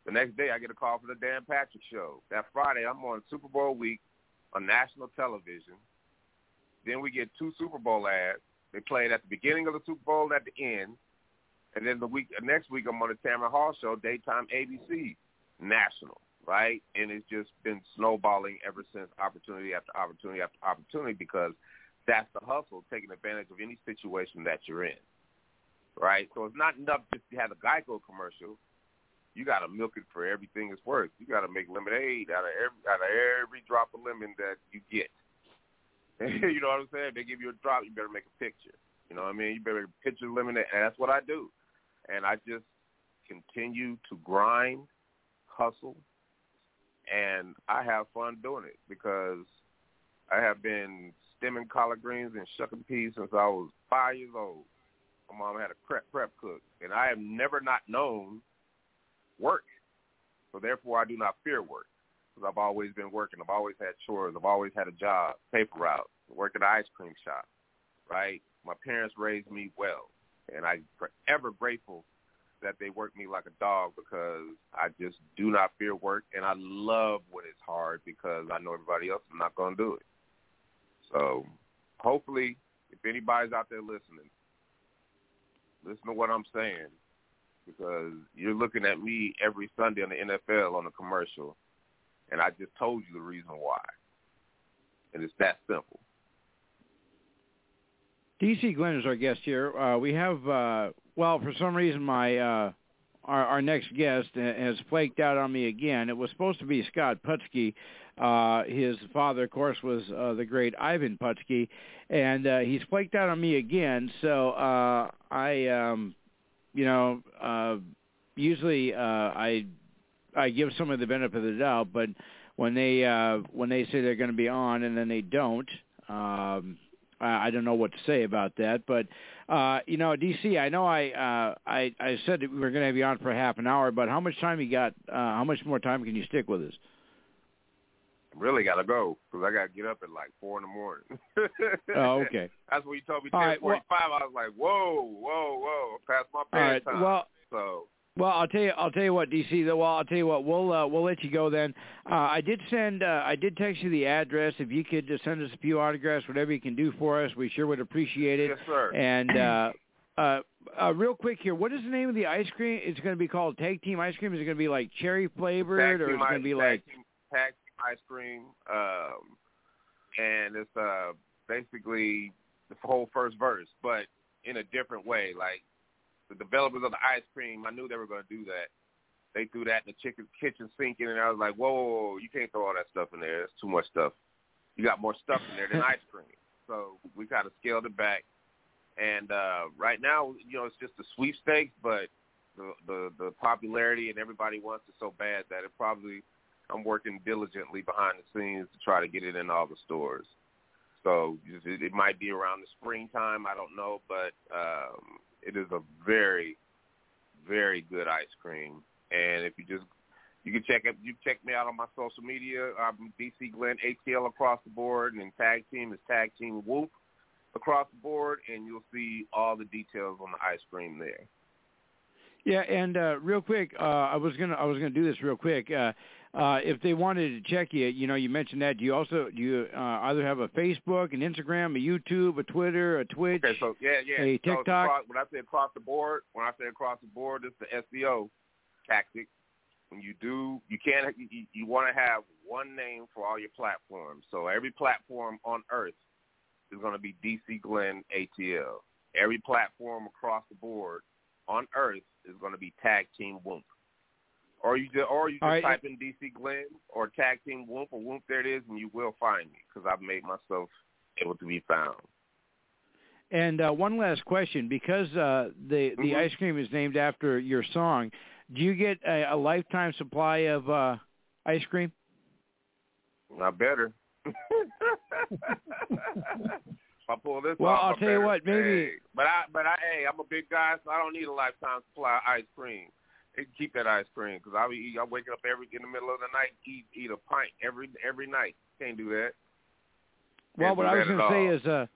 The next day, I get a call from the Dan Patrick Show. That Friday, I'm on Super Bowl week on national television. Then we get two Super Bowl ads. They played at the beginning of the Super Bowl at the end. And then the week uh, next week, I'm on the Tamron Hall Show, daytime ABC, national, right? And it's just been snowballing ever since, opportunity after opportunity after opportunity, because that's the hustle, taking advantage of any situation that you're in, right? So it's not enough just to have a Geico commercial. You got to milk it for everything it's worth. You got to make lemonade out of every out of every drop of lemon that you get. you know what I'm saying? They give you a drop, you better make a picture. You know what I mean? You better make a picture of lemonade, and that's what I do. And I just continue to grind, hustle, and I have fun doing it because I have been stemming collard greens and shucking peas since I was five years old. My mom had a prep prep cook, and I have never not known work. So therefore, I do not fear work because I've always been working. I've always had chores. I've always had a job, paper route, work at an ice cream shop, right? My parents raised me well, and I'm forever grateful that they work me like a dog because I just do not fear work, and I love when it's hard because I know everybody else is not going to do it. So hopefully, if anybody's out there listening, listen to what I'm saying because you're looking at me every Sunday on the NFL on a commercial, and I just told you the reason why. And it's that simple. DC Glenn is our guest here. Uh, we have, uh, well, for some reason, my uh, our, our next guest has flaked out on me again. It was supposed to be Scott Putski. Uh, his father, of course, was uh, the great Ivan Putski, and uh, he's flaked out on me again. So uh, I, um, you know, uh, usually uh, I I give someone the benefit of the doubt, but when they uh, when they say they're going to be on and then they don't, um, I, I don't know what to say about that. But uh, you know, DC, I know I uh, I I said that we were going to have you on for half an hour, but how much time you got? Uh, how much more time can you stick with us? Really got to go because I got to get up at like four in the morning. oh, okay. That's what you told me. Ten forty-five. Well, I was like, whoa, whoa, whoa, past my bedtime. Right. Well, so well, I'll tell you. I'll tell you what, DC. Well, I'll tell you what. We'll uh, we'll let you go then. Uh, I did send. Uh, I did text you the address. If you could just send us a few autographs, whatever you can do for us, we sure would appreciate it. Yes, sir. And uh, uh, uh, real quick here, what is the name of the ice cream? It's going to be called Tag Team Ice Cream. Is it going to be like cherry flavored, or is it going to be tag like team, tag team ice cream? Um, and it's uh basically the whole first verse, but in a different way. Like the developers of the ice cream, I knew they were going to do that they threw that in the chicken kitchen sink in, and I was like, whoa, whoa, whoa, you can't throw all that stuff in there. It's too much stuff. You got more stuff in there than ice cream. So we kind of scaled it back. And uh, right now, you know, it's just a sweepstakes, but the, the the popularity and everybody wants it so bad that it probably I'm working diligently behind the scenes to try to get it in all the stores. So it, it might be around the springtime. I don't know, but um, it is a very, very good ice cream. And if you just you can check it. You check me out on my social media. I'm DC Glenn ATL across the board, and tag team is tag team Whoomp across the board, and you'll see all the details on the ice cream there. Yeah, and uh, real quick, uh, I was gonna I was gonna do this real quick. Uh, uh, if they wanted to check you, you know, you mentioned that. Do you also do you uh, either have a Facebook, an Instagram, a YouTube, a Twitter, a Twitch, okay, so yeah, yeah, a TikTok? So across, when I say across the board, when I say across the board, it's the SEO tactic. When you do, you can't. You, you want to have one name for all your platforms. So every platform on Earth is going to be DC Glenn ATL. Every platform across the board on Earth is going to be Tag Team Whoomp. Or you just, or you just right. type in DC Glenn or Tag Team Whoomp or Whoomp. There it is, and you will find me because I've made myself able to be found. And uh, one last question, because uh, the the Mhm. ice cream is named after your song, do you get a, a lifetime supply of uh, ice cream? I better. If I pull this Well, off, I'll I'm tell you what, maybe- Hey, but I, but I, hey, I'm a big guy, so I don't need a lifetime supply of ice cream. Keep that ice cream because I'll be, I'm waking up every in the middle of the night, eat eat a pint every every night. Can't do that. Well, Can't what I was gonna say all. is, uh,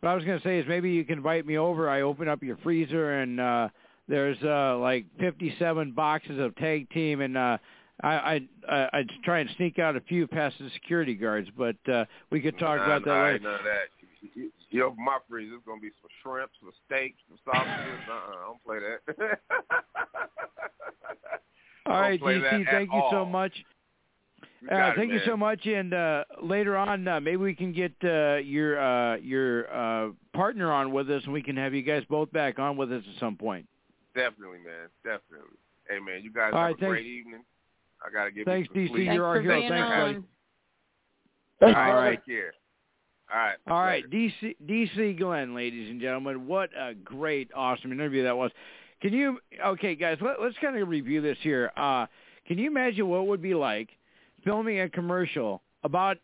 what I was going to say is maybe you can invite me over. I open up your freezer and uh there's uh like 57 boxes of tag team, and uh I I I- I'd try and sneak out a few past the security guards, but uh we could talk Nah, about that nah, later. that. You, you open my freezer, it's gonna be some shrimp, some steaks, some sausages. uh-uh, I don't play that. All Don't right, play that DC, thank you so much. You Uh, got it, thank you so much, and uh, later on, uh, maybe we can get uh, your uh, your uh, partner on with us, and we can have you guys both back on with us at some point. Definitely, man. Definitely. Hey, man, you guys All have right, a thanks. great evening. I gotta give Thanks, you some DC. sleep. You're our Thanks for hero. being Thanks, on. buddy. Thanks, All Take care. All right. All right, later. DC DC Glenn, ladies and gentlemen, what a great, awesome interview that was. Can you? Okay, guys, let, let's kind of review this here. Uh, can you imagine what it would be like filming a commercial about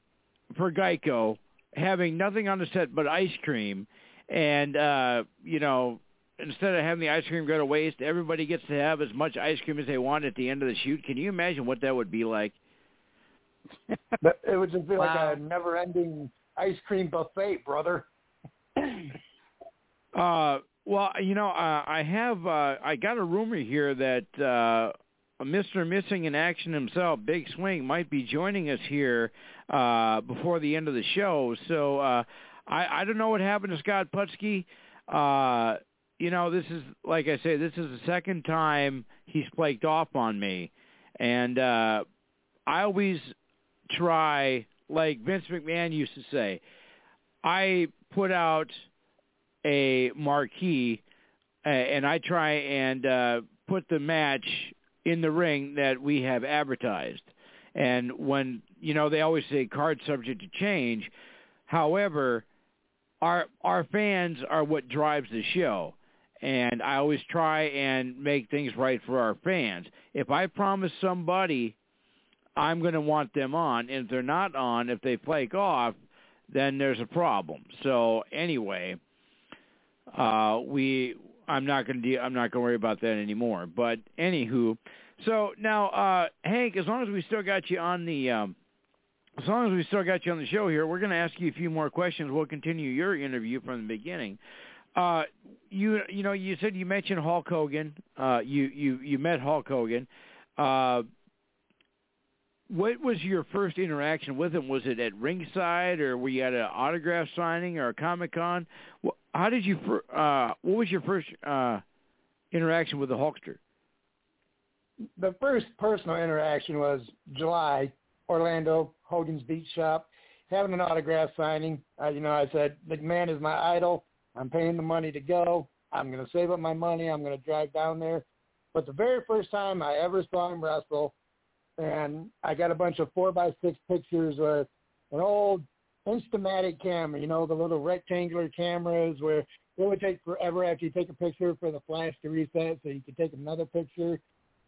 for Geico having nothing on the set but ice cream, and uh, you know, instead of having the ice cream go to waste, everybody gets to have as much ice cream as they want at the end of the shoot. Can you imagine what that would be like? It would just be Wow. like a never-ending ice cream buffet, brother. Uh, well, you know, uh, I have uh, I got a rumor here that uh, Mr. Missing in Action himself, Big Swing, might be joining us here uh, before the end of the show. So uh, I, I don't know what happened to Scott Putski. Uh, you know, this is like I say, this is the second time he's flaked off on me, and uh, I always try, like Vince McMahon used to say, I put out a marquee, uh, and I try and uh, put the match in the ring that we have advertised. And when you know they always say card subject to change, however, our our fans are what drives the show. And I always try and make things right for our fans. If I promise somebody I'm going to want them on, and if they're not on, if they flake off, then there's a problem. So anyway, uh, we I'm not going to de- I'm not going to worry about that anymore. But anywho, so now uh, Hank, as long as we still got you on the um, as long as we still got you on the show here, we're going to ask you a few more questions. We'll continue your interview from the beginning. Uh, you you know you said you mentioned Hulk Hogan. Uh, you you you met Hulk Hogan. Uh, what was your first interaction with him? Was it at ringside, or were you at an autograph signing or a comic con? How did you? Uh, what was your first uh, interaction with the Hulkster? the first personal interaction was July, Orlando, Hogan's Beach Shop, having an autograph signing. Uh, you know, I said, McMahon is my idol. I'm paying the money to go. I'm going to save up my money. I'm going to drive down there. But the very first time I ever saw him wrestle, and I got a bunch of four by six pictures with an old Instamatic camera, you know, the little rectangular cameras where it would take forever after you take a picture for the flash to reset so you could take another picture.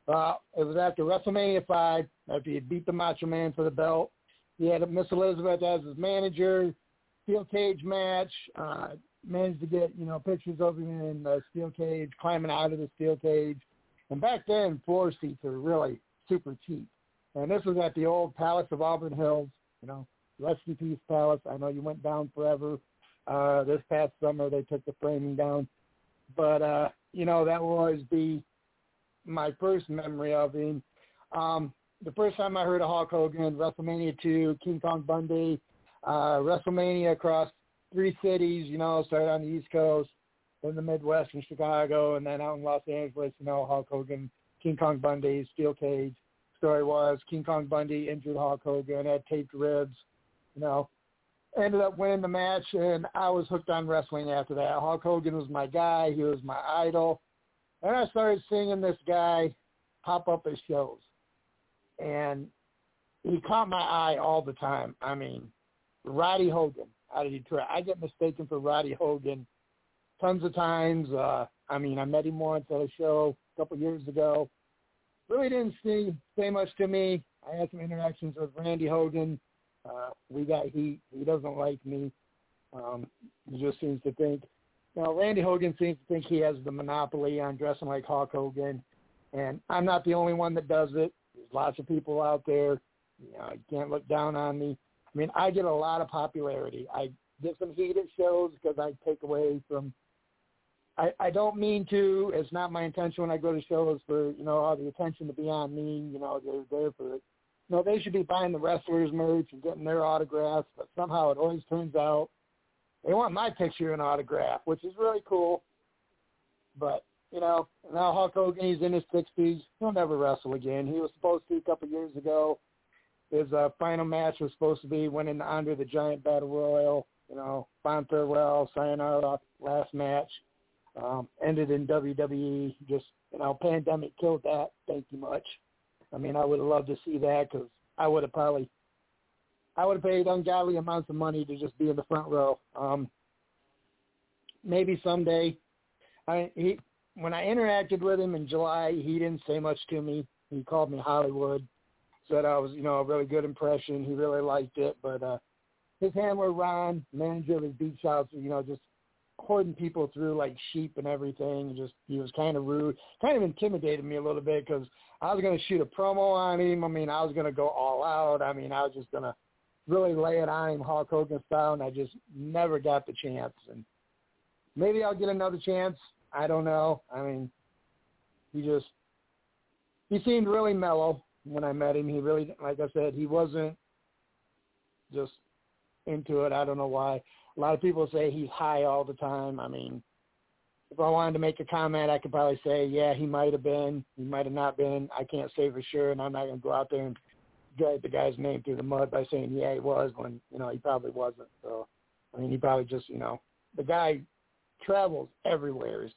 Uh, it was after WrestleMania 5, after he beat the Macho Man for the belt. He had Miss Elizabeth as his manager, steel cage match, uh, managed to get, you know, pictures of him in the steel cage, climbing out of the steel cage. And back then, floor seats were really super cheap. And this was at the old Palace of Auburn Hills, you know, rest in peace Palace. I know you went down forever. Uh, this past summer, they took the framing down. But, uh, you know, that will always be my first memory of him. Um, the first time I heard of Hulk Hogan, WrestleMania 2, King Kong Bundy, uh, WrestleMania across three cities, you know, started on the East Coast, then the Midwest in Chicago, and then out in Los Angeles, you know, Hulk Hogan, King Kong Bundy, steel cage. Story was King Kong Bundy injured Hulk Hogan, had taped ribs, you know, ended up winning the match, and I was hooked on wrestling after that. Hulk Hogan was my guy. He was my idol. And I started seeing this guy pop up at shows. And he caught my eye all the time. I mean, Roddy Hogan out of Detroit. I get mistaken for Roddy Hogan tons of times. Uh, I mean, I met him once at a show a couple years ago. Really didn't see say much to me. I had some interactions with Randy Hogan. Uh, we got heat. He doesn't like me. Um, he just seems to think, know, Randy Hogan seems to think he has the monopoly on dressing like Hulk Hogan, and I'm not the only one that does it. There's lots of people out there. You know, you can't look down on me. I mean, I get a lot of popularity. I get some heat at shows because I take away from. I, I don't mean to. It's not my intention when I go to shows for you know all the attention to be on me. You know, they're there for it. No, they should be buying the wrestlers' merch and getting their autographs, but somehow it always turns out they want my picture and autograph, which is really cool. But you know, now Hulk Hogan, he's in his sixties. He'll never wrestle again. He was supposed to a couple years ago. His uh, final match was supposed to be winning the Andre the Giant Battle Royal. You know, fond farewell, sayonara, last match. Um, ended in WWE. Just you know, pandemic killed that. Thank you much. I mean, I would have loved to see that because I would have probably, I would have paid ungodly amounts of money to just be in the front row. Um, maybe someday. I he when I interacted with him in July, he didn't say much to me. He called me Hollywood, said I was you know a really good impression. He really liked it, but uh, his handler Ron, manager of his beach house, you know, just herding people through like sheep and everything. Just he was kind of rude, kind of intimidated me a little bit because I was going to shoot a promo on him. I mean, I was going to go all out. I mean, I was just going to really lay it on him Hulk Hogan style, and I just never got the chance. And maybe I'll get another chance. I don't know. I mean, he just he seemed really mellow when I met him. He really, like I said, he wasn't just into it. I don't know why. A lot of people say he's high all the time. I mean, if I wanted to make a comment, I could probably say, yeah, he might have been. He might have not been. I can't say for sure, and I'm not going to go out there and drag the guy's name through the mud by saying, yeah, he was, when, you know, he probably wasn't. So, I mean, he probably just, you know, the guy travels everywhere.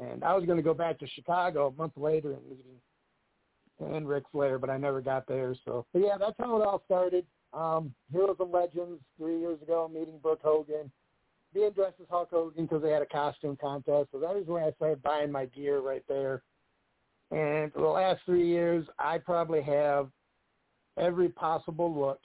And I was going to go back to Chicago a month later and meet him and Ric Flair, but I never got there. So, but yeah, that's how it all started. Um, Heroes and Legends three years ago, meeting Brooke Hogan, being dressed as Hulk Hogan because they had a costume contest. So that is when I started buying my gear right there. And for the last three years, I probably have every possible look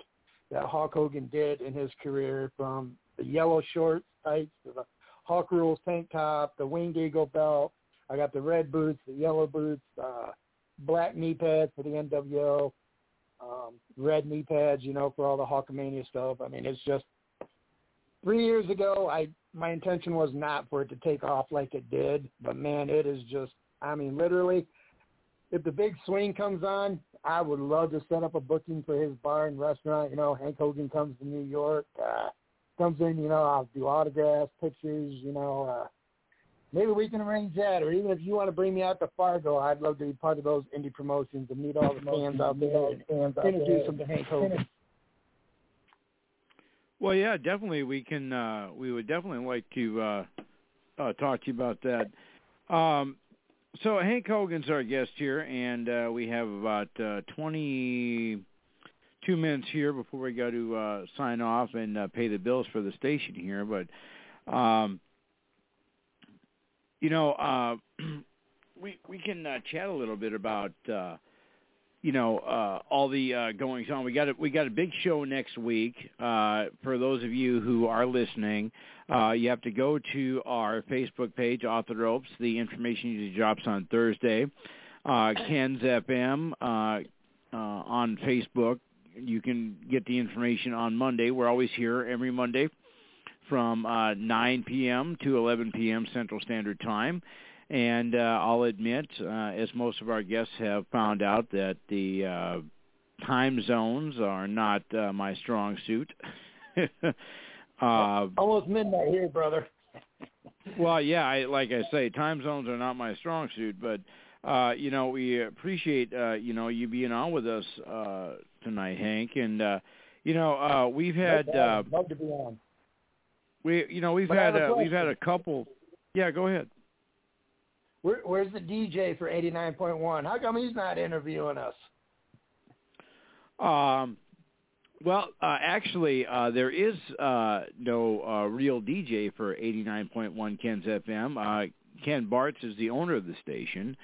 that Hulk Hogan did in his career, from the yellow shorts tights to the Hulk Rules tank top, the Winged Eagle belt. I got the red boots, the yellow boots, uh, black knee pads for the NWO, um, red knee pads, you know, for all the Hulkamania stuff. I mean, it's just three years ago. I my intention was not for it to take off like it did, but man, it is just. I mean, literally, if the big swing comes on, I would love to set up a booking for his bar and restaurant. You know, Hank Hogan comes to New York, uh, comes in. You know, I'll do autographs, pictures. You know. uh maybe we can arrange that. Or even if you want to bring me out to Fargo, I'd love to be part of those indie promotions and meet all the fans out there and fans introduce them to Hank Hogan. Well, yeah, definitely. We can. uh We would definitely like to uh, uh talk to you about that. Um, so Hank Hogan's our guest here, and uh, we have about uh, 22 minutes here before we go to uh, sign off and uh, pay the bills for the station here. But um, you know, uh, we we can uh, chat a little bit about uh, you know uh, all the uh, goings on. We got a, we got a big show next week. Uh, for those of you who are listening, uh, you have to go to our Facebook page, Off the Ropes. The information usually drops on Thursday. Uh, Ken's FM uh, uh, on Facebook. You can get the information on Monday. We're always here every Monday from uh, 9 p.m. to 11 p.m. Central Standard Time. And uh, I'll admit, uh, as most of our guests have found out, that the uh, time zones are not uh, my strong suit. uh, Almost midnight here, brother. well, yeah, I, like I say, time zones are not my strong suit, but uh, you know, we appreciate uh, you know you being on with us uh, tonight, Hank, and uh, you know uh, we've had. Uh, Love to be on. We, you know, we've But had a we've had a couple. Yeah, go ahead. Where, where's the DJ for 89.1? How come he's not interviewing us? Um, well, uh, actually, uh, there is uh, no uh, real DJ for 89.1 Ken's FM. Uh, Ken Bartz is the owner of the station,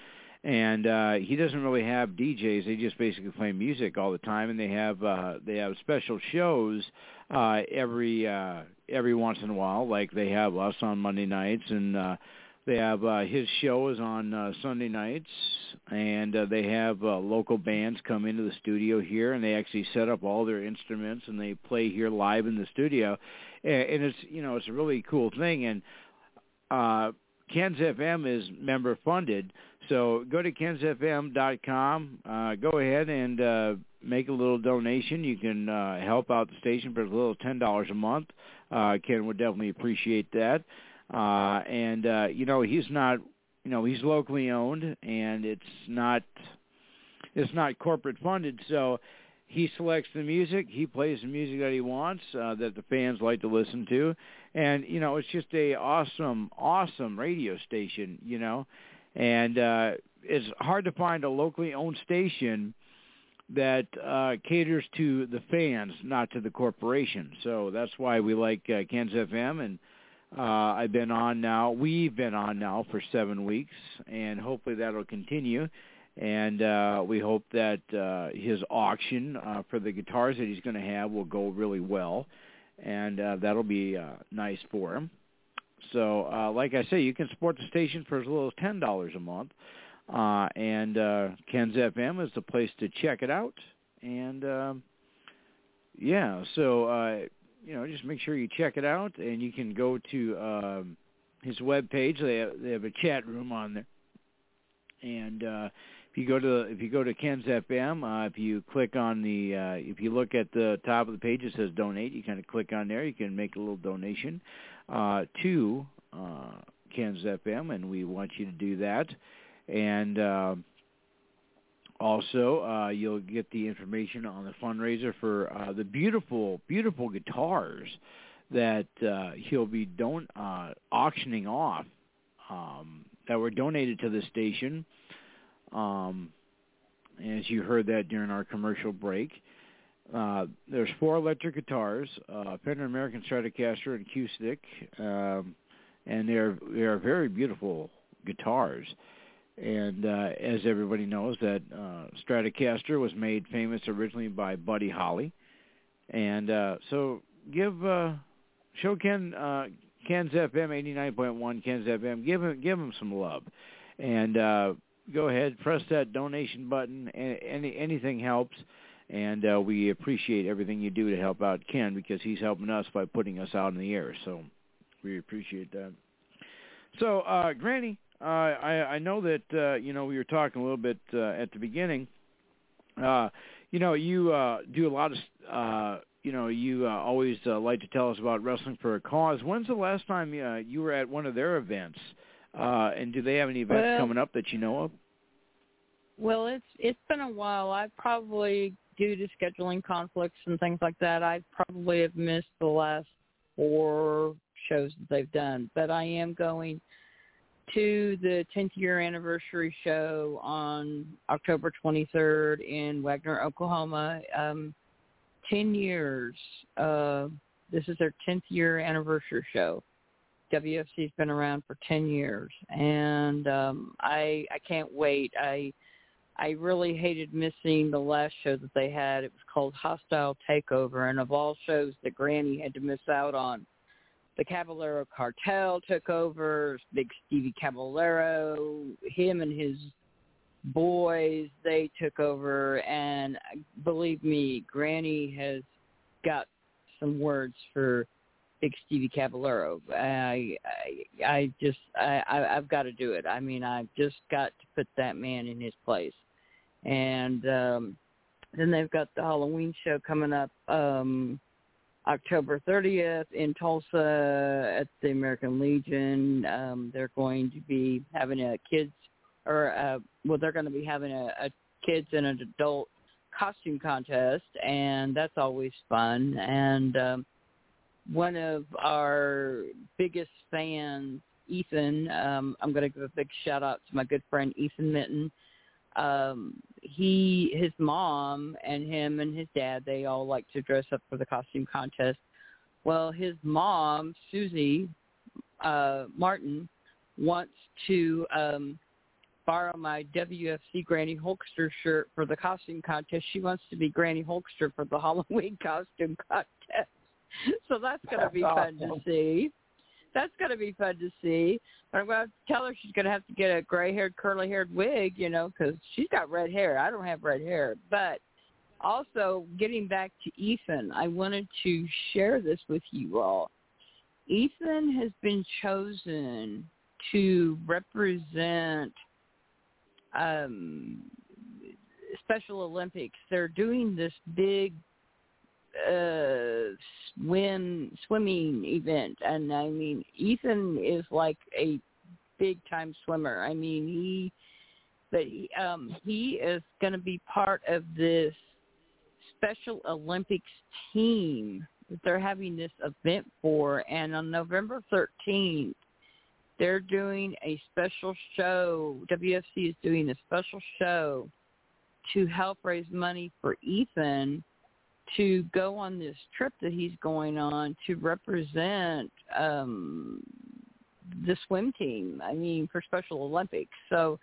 and uh, he doesn't really have DJs. They just basically play music all the time, and they have uh, they have special shows uh, every uh, every once in a while, like they have us on Monday nights, and uh, they have uh, his show is on uh, Sunday nights, and uh, they have uh, local bands come into the studio here, and they actually set up all their instruments and they play here live in the studio, and, and it's you know it's a really cool thing, and uh, Ken's FM is member funded, so go to kensfm.com. Uh, go ahead and uh, make a little donation. You can uh, help out the station for a little ten dollars a month. Uh, Ken would definitely appreciate that. Uh, and uh, you know he's not, you know he's locally owned, and it's not, it's not corporate funded. So he selects the music. He plays the music that he wants, uh, that the fans like to listen to, and you know it's just a awesome, awesome radio station. You know, and uh, it's hard to find a locally owned station that uh, caters to the fans, not to the corporation. So that's why we like uh, Ken's FM, and uh, I've been on now. We've been on now for seven weeks, and hopefully that'll continue. And uh, we hope that uh, his auction uh, for the guitars that he's going to have will go really well, and uh, that'll be uh, nice for him. So, uh, like I say, you can support the station for as little as ten dollars a month, and uh, Ken's FM is the place to check it out. And um, yeah, so uh, you know, just make sure you check it out, and you can go to um, his web page. They have, they have a chat room on there, and uh, if you go to if you go to Ken's FM, uh, if you click on the uh, if you look at the top of the page, it says donate. You kind of click on there. You can make a little donation uh, to uh, Ken's FM, and we want you to do that. And uh, also, uh, you'll get the information on the fundraiser for uh, the beautiful, beautiful guitars that uh, he'll be don- uh, auctioning off um, that were donated to the station. Um, as you heard that during our commercial break. Uh, there's four electric guitars, uh, Fender American Stratocaster and acoustic, um, and they're they're very beautiful guitars. And uh, as everybody knows, that uh, Stratocaster was made famous originally by Buddy Holly, and uh, so give uh, show Ken uh, Ken's FM eighty nine point one Ken's FM give him give him some love, and uh, go ahead press that donation button. Any anything helps, and uh, we appreciate everything you do to help out Ken because he's helping us by putting us out in the air. So we appreciate that. So, uh, Granny, uh, I, I know that uh, you know we were talking a little bit uh, at the beginning. Uh, you know, you uh, do a lot of uh, you know you uh, always uh, like to tell us about wrestling for a cause. When's the last time uh, you were at one of their events? Uh, and do they have any events Well- coming up that you know of? Well, it's it's been a while. I probably due to scheduling conflicts and things like that, I probably have missed the last four shows that they've done. But I am going to the 10th year anniversary show on October 23rd in Wagoner, Oklahoma. Um, 10 years. Uh, this is their 10th year anniversary show. WFC's been around for 10 years, and um, I I can't wait. I I really hated missing the last show that they had. It was called Hostile Takeover, and of all shows that Granny had to miss out on, the Caballero Cartel took over. Big Stevie Caballero, him and his boys, they took over, and believe me, Granny has got some words for Big Stevie Caballero. I I, I just I, I I've got to do it. I mean, I've just got to put that man in his place. And um then they've got the Halloween show coming up um October 30th in Tulsa at the American Legion. Um they're going to be having a kids or uh well they're going to be having a, a kids and an adult costume contest and that's always fun and um one of our biggest fans, Ethan, um, I'm going to give a big shout out to my good friend Ethan Minton. Um, he, his mom, and him and his dad, they all like to dress up for the costume contest. Well, his mom, Susie uh, Martin, wants to um, borrow my WFC Granny Hulkster shirt for the costume contest. She wants to be Granny Hulkster for the Halloween costume contest. so that's going to be fun to see. That's going to be fun to see. But I'm going to tell her she's going to have to get a gray-haired, curly-haired wig, you know, because she's got red hair. I don't have red hair. But also, getting back to Ethan, I wanted to share this with you all. Ethan has been chosen to represent um, Special Olympics. They're doing this big uh swim swimming event and I mean Ethan is like a big time swimmer. I mean he but he, um he is going to be part of this Special Olympics team that they're having this event for and on November 13th they're doing a special show. WFC is doing a special show to help raise money for Ethan to go on this trip that he's going on to represent um the swim team. I mean, for Special Olympics. So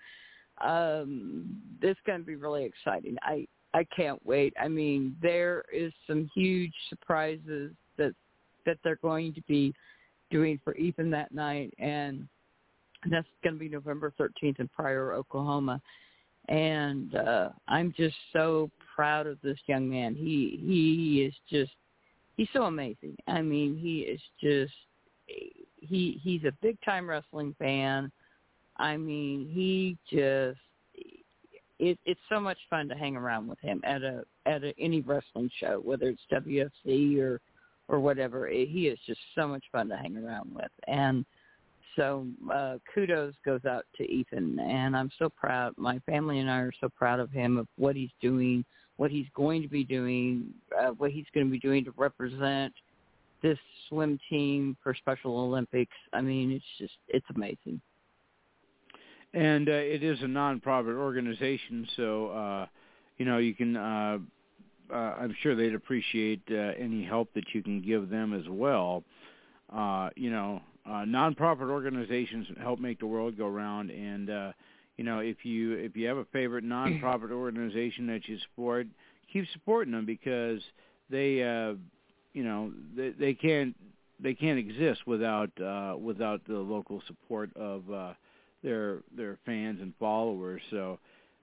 um it's going to be really exciting. I I can't wait. I mean, there is some huge surprises that that they're going to be doing for Ethan that night and that's going to be November 13th in Pryor, Oklahoma and uh I'm just so proud of this young man. He he is just he's so amazing. I mean, he is just he he's a big time wrestling fan. I mean, he just it, it's so much fun to hang around with him at a at a, any wrestling show, whether it's WFC or or whatever. He is just so much fun to hang around with, and so uh, kudos goes out to Ethan, and I'm so proud. My family and I are so proud of him of what he's doing, what he's going to be doing, uh, what he's going to be doing to represent this swim team for Special Olympics. I mean, it's just it's amazing. And uh, it is a nonprofit organization, so uh, you know you can. Uh, uh, I'm sure they'd appreciate uh, any help that you can give them as well. Uh, you know, uh, nonprofit organizations help make the world go round, and uh, you know if you if you have a favorite nonprofit organization that you support, keep supporting them because they uh, you know they, they can't they can't exist without uh, without the local support of uh, their their fans and followers. So.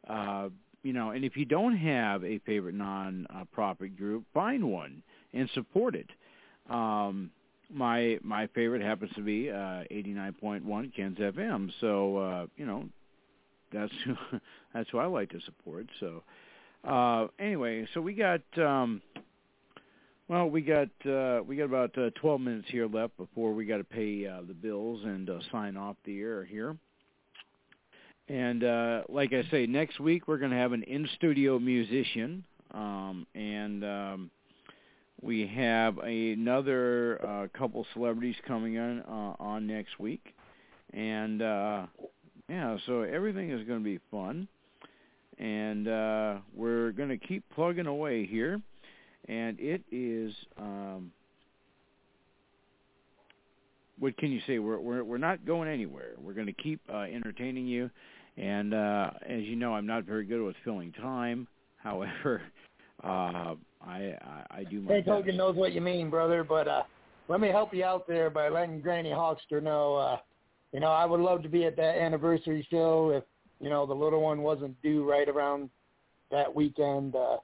Uh, you know, and if you don't have a favorite non-profit group, find one and support it. Um, my my favorite happens to be uh 89.1 Ken's FM. So uh, you know, that's who, that's who I like to support. So uh anyway, so we got um well, we got uh we got about uh, 12 minutes here left before we got to pay uh, the bills and uh, sign off the air here. And uh like I say, next week we're going to have an in-studio musician um and um we have another uh, couple celebrities coming in uh, on next week, and uh, yeah, so everything is going to be fun, and uh, we're going to keep plugging away here, and it is. Um, what can you say? We're we're we're not going anywhere. We're going to keep uh, entertaining you, and uh, as you know, I'm not very good with filling time. However, uh, I, I I do my Hey, best. Hogan knows what you mean, brother. But uh, let me help you out there by letting Granny Hulkster know. Uh, you know, I would love to be at that anniversary show if you know the little one wasn't due right around that weekend. Uh,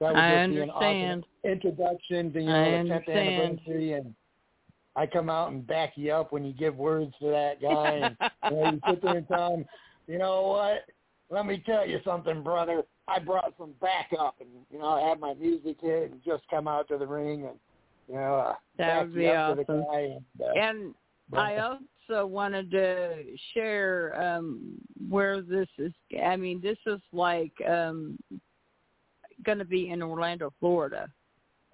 that would I just be an awesome introduction to you I know the tenth anniversary, and I come out and back you up when you give words to that guy, and you, know, you sit there and tell him, you know what? Let me tell you something, brother. I brought some backup, and you know, I had my music hit and just come out to the ring, and you know, uh, That back would you be up to the awesome. guy. And, uh, And I also wanted to share um where this is I mean this is like um going to be in Orlando, Florida.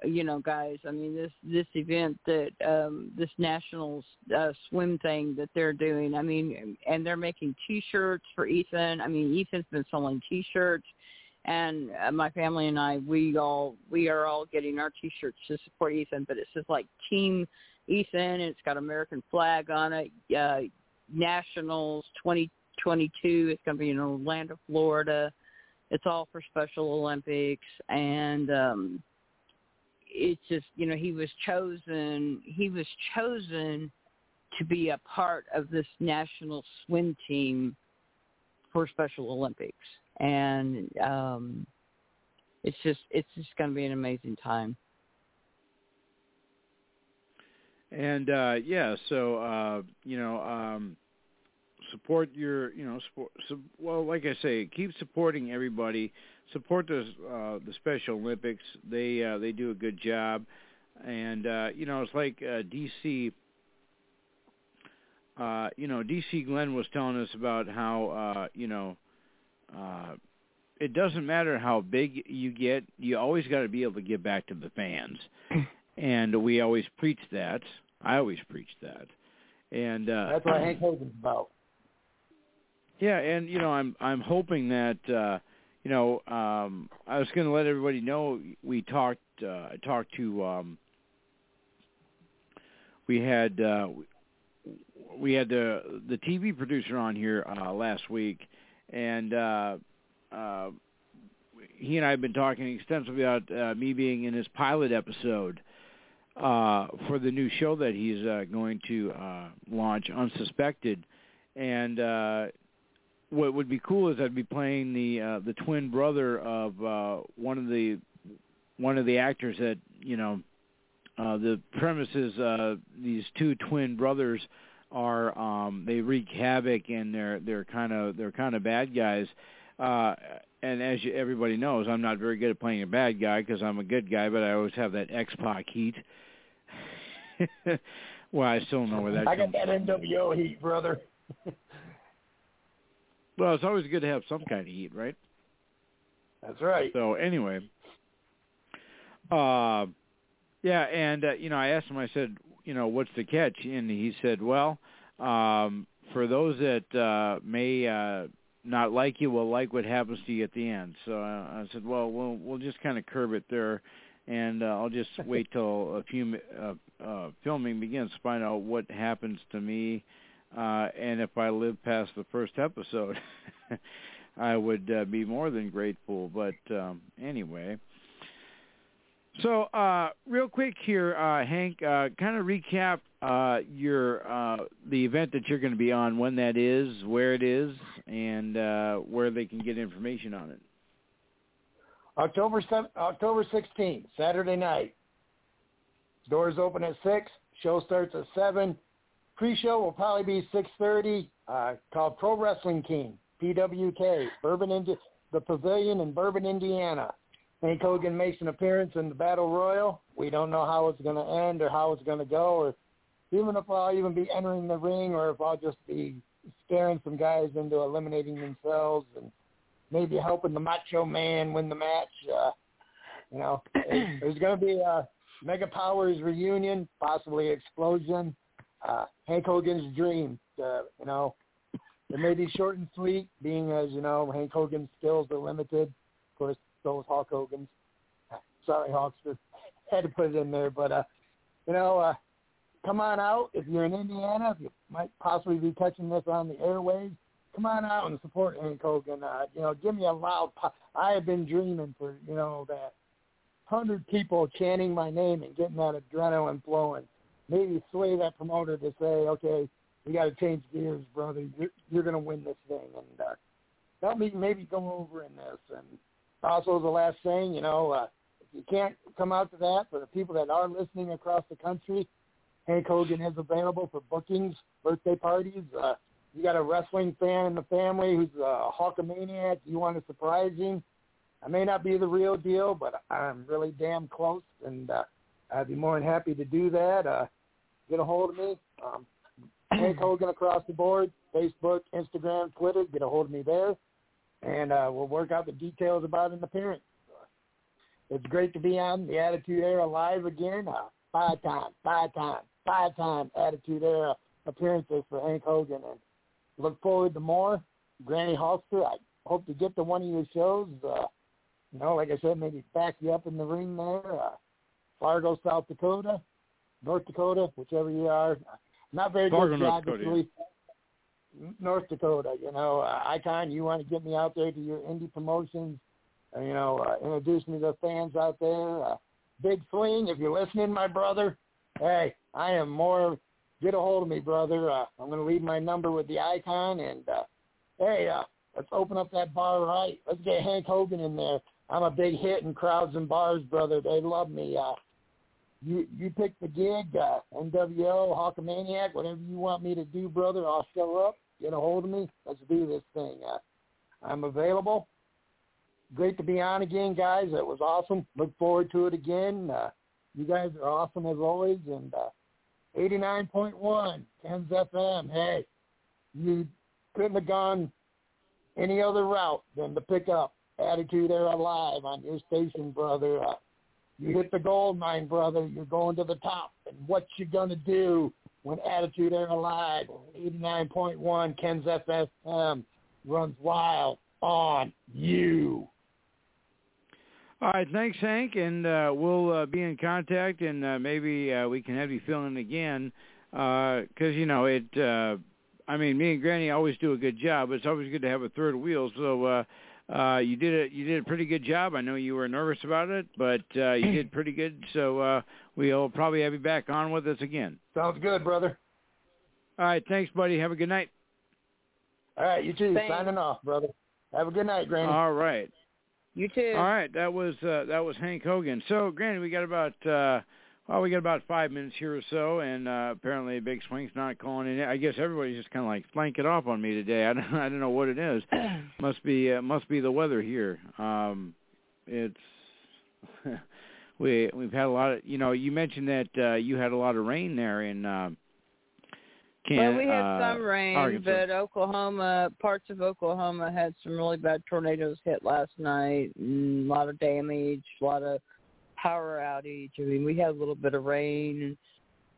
You know, guys, I mean this this event that um this national uh, swim thing that they're doing. I mean and they're making t-shirts for Ethan. I mean Ethan's been selling t-shirts and uh, my family and I we all we are all getting our t-shirts to support Ethan, but it says like team Ethan, and it's got American flag on it. Uh, Nationals 2022. It's going to be in Orlando, Florida. It's all for Special Olympics, and um, it's just you know he was chosen he was chosen to be a part of this national swim team for Special Olympics, and um, it's just it's just going to be an amazing time. And uh, yeah, so uh, you know, um, support your you know support. So, well, like I say, keep supporting everybody. Support the uh, the Special Olympics. They uh, they do a good job, and uh, you know it's like uh, DC. Uh, you know, DC Glenn was telling us about how uh, you know uh, it doesn't matter how big you get, you always got to be able to give back to the fans. and we always preach that. I always preach that. And uh that's what Hank Hogan's about. Yeah, and you know, I'm I'm hoping that uh you know, um I was going to let everybody know we talked uh I talked to um we had uh we had the the TV producer on here uh last week and uh uh he and I have been talking extensively about uh, me being in his pilot episode uh, for the new show that he's uh, going to uh, launch, Unsuspected. And uh, what would be cool is I'd be playing the uh, the twin brother of uh, one of the one of the actors that you know. Uh, the premise is uh, these two twin brothers are um, they wreak havoc and they're they're kind of they're kind of bad guys. Uh, and as you, everybody knows, I'm not very good at playing a bad guy because I'm a good guy, but I always have that X-Pac heat. well, I still don't know where that. I got that NWO heat, brother. well, it's always good to have some kind of heat, right? That's right. So anyway, uh, yeah, and uh, you know, I asked him. I said, you know, what's the catch? And he said, well, um, for those that uh, may uh, not like you will like what happens to you at the end. So uh, I said, well, we'll we'll just kind of curb it there, and uh, I'll just wait till a few uh, uh, filming begins to find out what happens to me, uh, and if I live past the first episode, I would uh, be more than grateful. But um, anyway. So, uh, real quick here, uh, Hank, uh, kind of recap uh, your uh, the event that you're going to be on, when that is, where it is, and uh, where they can get information on it. October 7, October 16th, Saturday night. Doors open at 6. Show starts at 7. Pre-show will probably be 6.30, uh, called Pro Wrestling King, PWK, Bourbon, Indi- the Pavilion in Bourbon, Indiana. Hank Hogan makes an appearance in the Battle Royal. We don't know how it's going to end or how it's going to go, or even if I'll even be entering the ring, or if I'll just be scaring some guys into eliminating themselves and maybe helping the Macho Man win the match. Uh, you know, there's going to be a Mega Powers reunion, possibly explosion. Uh, Hank Hogan's dream. Uh, you know, it may be short and sweet, being as you know Hank Hogan's skills are limited. Of course, so is Hulk Hogan's. Sorry, Hulkster. Had to put it in there, but uh, you know, uh, come on out if you're in Indiana. If you might possibly be catching this on the airwaves, come on out and support Hank Hogan. Uh, you know, give me a loud. Pop. I have been dreaming for you know that hundred people chanting my name and getting that adrenaline flowing. Maybe sway that promoter to say, okay, we got to change gears, brother. You're, you're going to win this thing, and uh, help me maybe go over in this. And also, the last thing, you know, uh, if you can't come out to that, for the people that are listening across the country, Hank Hogan is available for bookings, birthday parties. Uh, you got a wrestling fan in the family who's a Hulkamaniac, you want to surprise him. I may not be the real deal, but I'm really damn close, and uh, I'd be more than happy to do that. Uh, get a hold of me. Um, Hank Hogan across the board, Facebook, Instagram, Twitter. Get a hold of me there, and uh, we'll work out the details about an appearance. It's great to be on the Attitude Era live again. Uh, five time, five time, five time Attitude Era appearances for Hank Hogan, and look forward to more. Granny Hulkster, I hope to get to one of your shows. Uh, you know, like I said, maybe back you up in the ring there. Uh, Fargo, South Dakota, North Dakota, whichever you are. Not very Fargo, good North Dakota, geographically. North Dakota, you know, uh, Icon, you want to get me out there to your indie promotions, uh, you know, uh, introduce me to fans out there. Uh, Big Swing, if you're listening, my brother, hey, I am more. Get a hold of me, brother. Uh, I'm going to leave my number with the icon, and uh, hey, uh, let's open up that bar right. Let's get Hank Hogan in there. I'm a big hit in crowds and bars, brother. They love me. Uh, you you pick the gig, uh, NWO, Hulkamaniac, whatever you want me to do, brother. I'll show up. Get a hold of me. Let's do this thing. Uh, I'm available. Great to be on again, guys. It was awesome. Look forward to it again. Uh, you guys are awesome as always. And uh, 89.1, Ken's FM. Hey, you couldn't have gone any other route than to pick up Attitude Era Live on your station, brother. Uh, you hit the gold mine, brother. You're going to the top. And what you gonna do when Attitude Era Live, 89.1, Ken's FM, runs wild on you. All right, thanks, Hank, and uh, we'll uh, be in contact, and uh, maybe uh, we can have you fill in again, because you know it. Uh, I mean, me and Granny always do a good job. But it's always good to have a third wheel. So uh, uh, you did a You did a pretty good job. I know you were nervous about it, but uh, you did pretty good. So uh, we'll probably have you back on with us again. Sounds good, brother. All right, thanks, buddy. Have a good night. All right, you too. Thanks. Signing off, brother. Have a good night, Granny. All right. You too. All right, that was uh, that was Hank Hogan. So, Granny, we got about uh, well, we got about five minutes here or so, and uh, apparently Big Swing's not calling in. I guess everybody's just kind of like flanking off on me today. I don't, I don't know what it is. must be uh, must be the weather here. Um, it's we we've had a lot of you know. You mentioned that uh, you had a lot of rain there in. Uh, well, we had uh, some rain, Arkansas. but Oklahoma, parts of Oklahoma had some really bad tornadoes hit last night. And a lot of damage, a lot of power outage. I mean, we had a little bit of rain and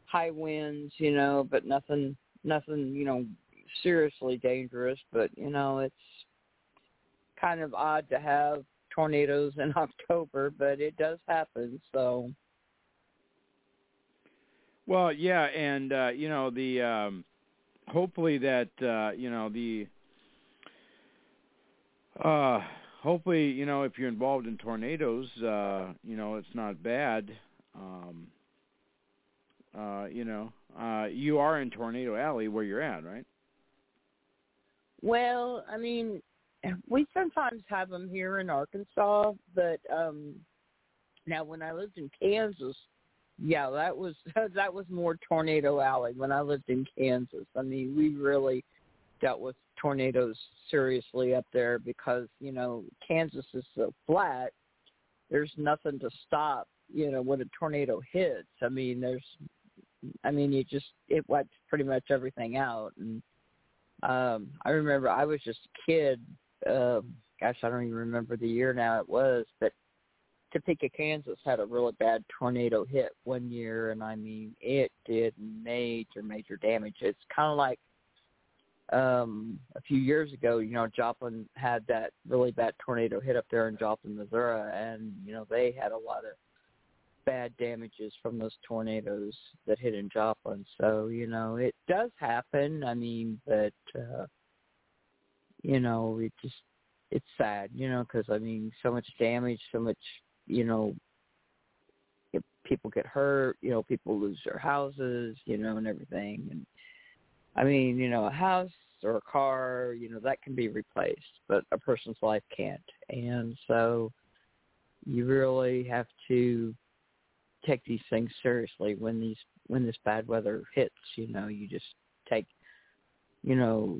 high winds, you know, but nothing, nothing, you know, seriously dangerous. But you know, it's kind of odd to have tornadoes in October, but it does happen. So Well, yeah, and uh, you know the um, hopefully that uh, you know the uh, hopefully you know if you're involved in tornadoes, uh, you know it's not bad. Um, uh, you know, uh, you are in Tornado Alley where you're at, right? Well, I mean, we sometimes have them here in Arkansas, but um now when I lived in Kansas, yeah, that was that was more tornado alley when I lived in Kansas. I mean, we really dealt with tornadoes seriously up there because, you know, Kansas is so flat. There's nothing to stop, you know, when a tornado hits. I mean, there's I mean, you just it wipes pretty much everything out and um I remember I was just a kid um gosh, I don't even remember the year now it was, but Topeka, Kansas had a really bad tornado hit one year, and I mean, it did major, major damage. It's kind of like um a few years ago, you know, Joplin had that really bad tornado hit up there in Joplin, Missouri, and you know they had a lot of bad damages from those tornadoes that hit in Joplin. So you know, it does happen. I mean, but uh, you know, it just it's sad, you know, because I mean, so much damage, so much, you know, if people get hurt, you know, people lose their houses, you know, and everything. And I mean, you know, a house or a car, you know, that can be replaced, but a person's life can't. And so you really have to take these things seriously when these when this bad weather hits, you know, you just take you know,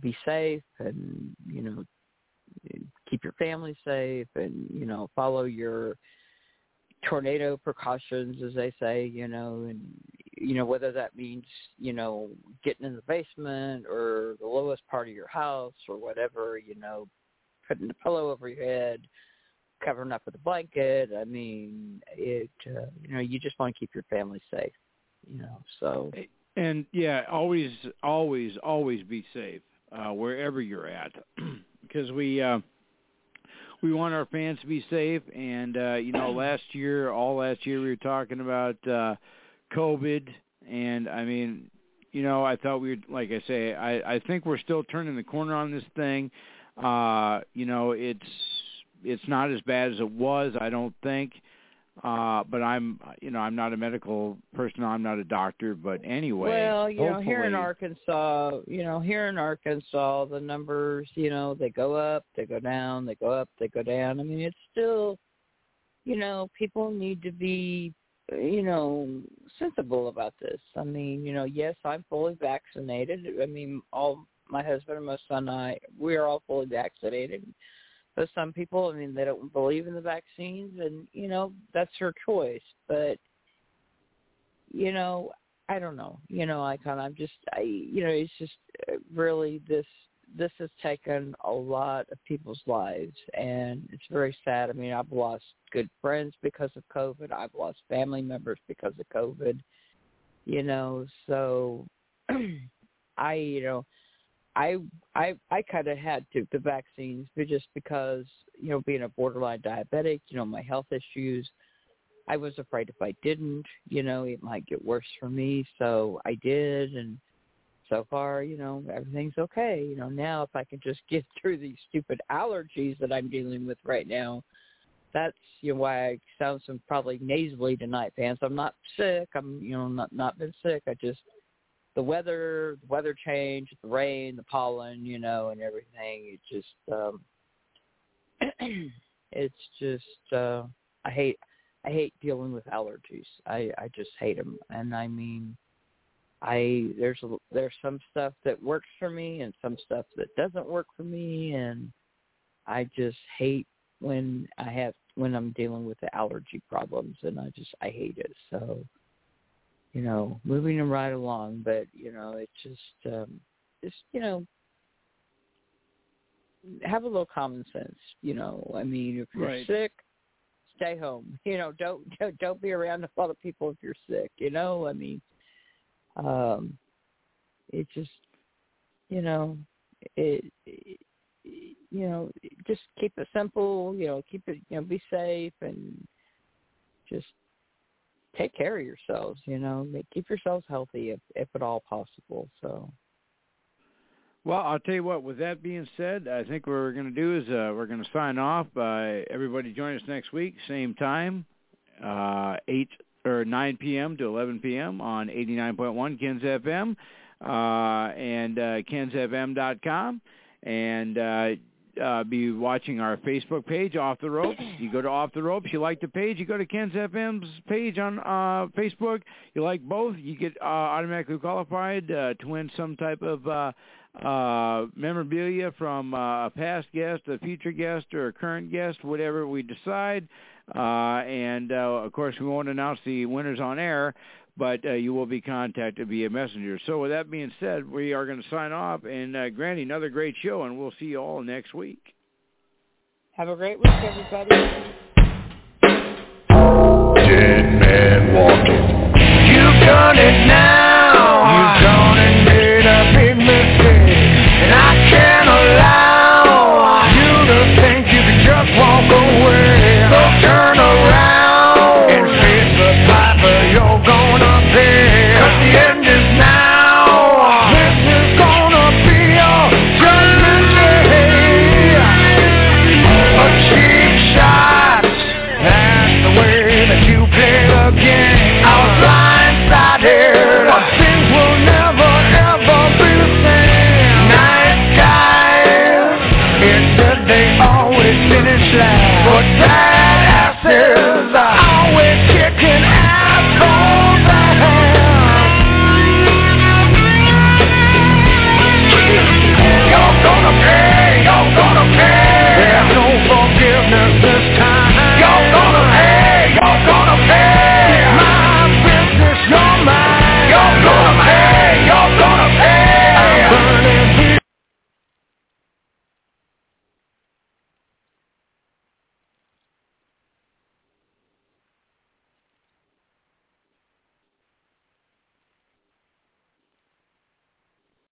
be safe and, you know, keep your family safe and you know follow your tornado precautions as they say you know and you know whether that means you know getting in the basement or the lowest part of your house or whatever you know putting a pillow over your head covering up with a blanket. I mean it uh, you know you just want to keep your family safe you know so. And yeah, always, always, always be safe uh, wherever you're at, because we uh, we want our fans to be safe. And uh, you know, last year, all last year, we were talking about uh, COVID, and I mean, you know, I thought we would, like I say, I I think we're still turning the corner on this thing. Uh, you know, it's it's not as bad as it was. I don't think. Uh, but I'm, you know, I'm not a medical person. I'm not a doctor. But anyway, well, you know, here in Arkansas, you know, here in Arkansas, the numbers, you know, they go up, they go down, they go up, they go down. I mean, it's still, you know, people need to be, you know, sensible about this. I mean, you know, yes, I'm fully vaccinated. I mean, all my husband and my son and I, we are all fully vaccinated. But some people, I mean, they don't believe in the vaccines, and you know, that's their choice. But you know, I don't know. You know, I kind of, I'm just, I, you know, it's just uh, really this. This has taken a lot of people's lives, and it's very sad. I mean, I've lost good friends because of COVID. I've lost family members because of COVID. You know, so I, you know, I I I kind of had to the vaccines, but just because you know being a borderline diabetic, you know my health issues, I was afraid if I didn't, you know, it might get worse for me. So I did, and so far, you know, everything's okay. You know, now if I can just get through these stupid allergies that I'm dealing with right now, that's you know why I sound some probably nasally tonight, fans. I'm not sick. I'm you know not not been sick. I just the weather, the weather change, the rain, the pollen, you know, and everything. It just, um, it's just, uh, I hate, I hate dealing with allergies. I, I just hate them. And I mean, I, there's, a, there's some stuff that works for me and some stuff that doesn't work for me. And I just hate when I have, when I'm dealing with the allergy problems and I just, I hate it. So, you know, moving them right along. But you know, it's just, um, just you know, have a little common sense. You know, I mean, if you're Right. sick, stay home. You know, don't don't be around a lot of people if you're sick. You know, I mean, um, it just, you know, it, it you know, just keep it simple. You know, keep it, you know, be safe and just take care of yourselves. You know, keep yourselves healthy if if at all possible. So. Well, I'll tell you what. With that being said, I think what we're going to do is uh, we're going to sign off. By everybody join us next week, same time, uh, eight or nine p.m. to eleven p.m. on eighty nine point one Ken's FM uh, and uh, kensfm.com, and uh, uh, be watching our Facebook page, Off the Ropes. You go to Off the Ropes. You like the page, you go to Ken's FM's page on uh, Facebook. You like both, you get uh, automatically qualified uh, to win some type of uh, uh, memorabilia from uh, a past guest, a future guest, or a current guest, whatever we decide. Uh, and uh, of course, we won't announce the winners on air, but uh, you will be contacted via messenger. So, with that being said, we are going to sign off. And uh, Granny, another great show, and we'll see you all next week. Have a great week, everybody. Dead man walking. You've done it now.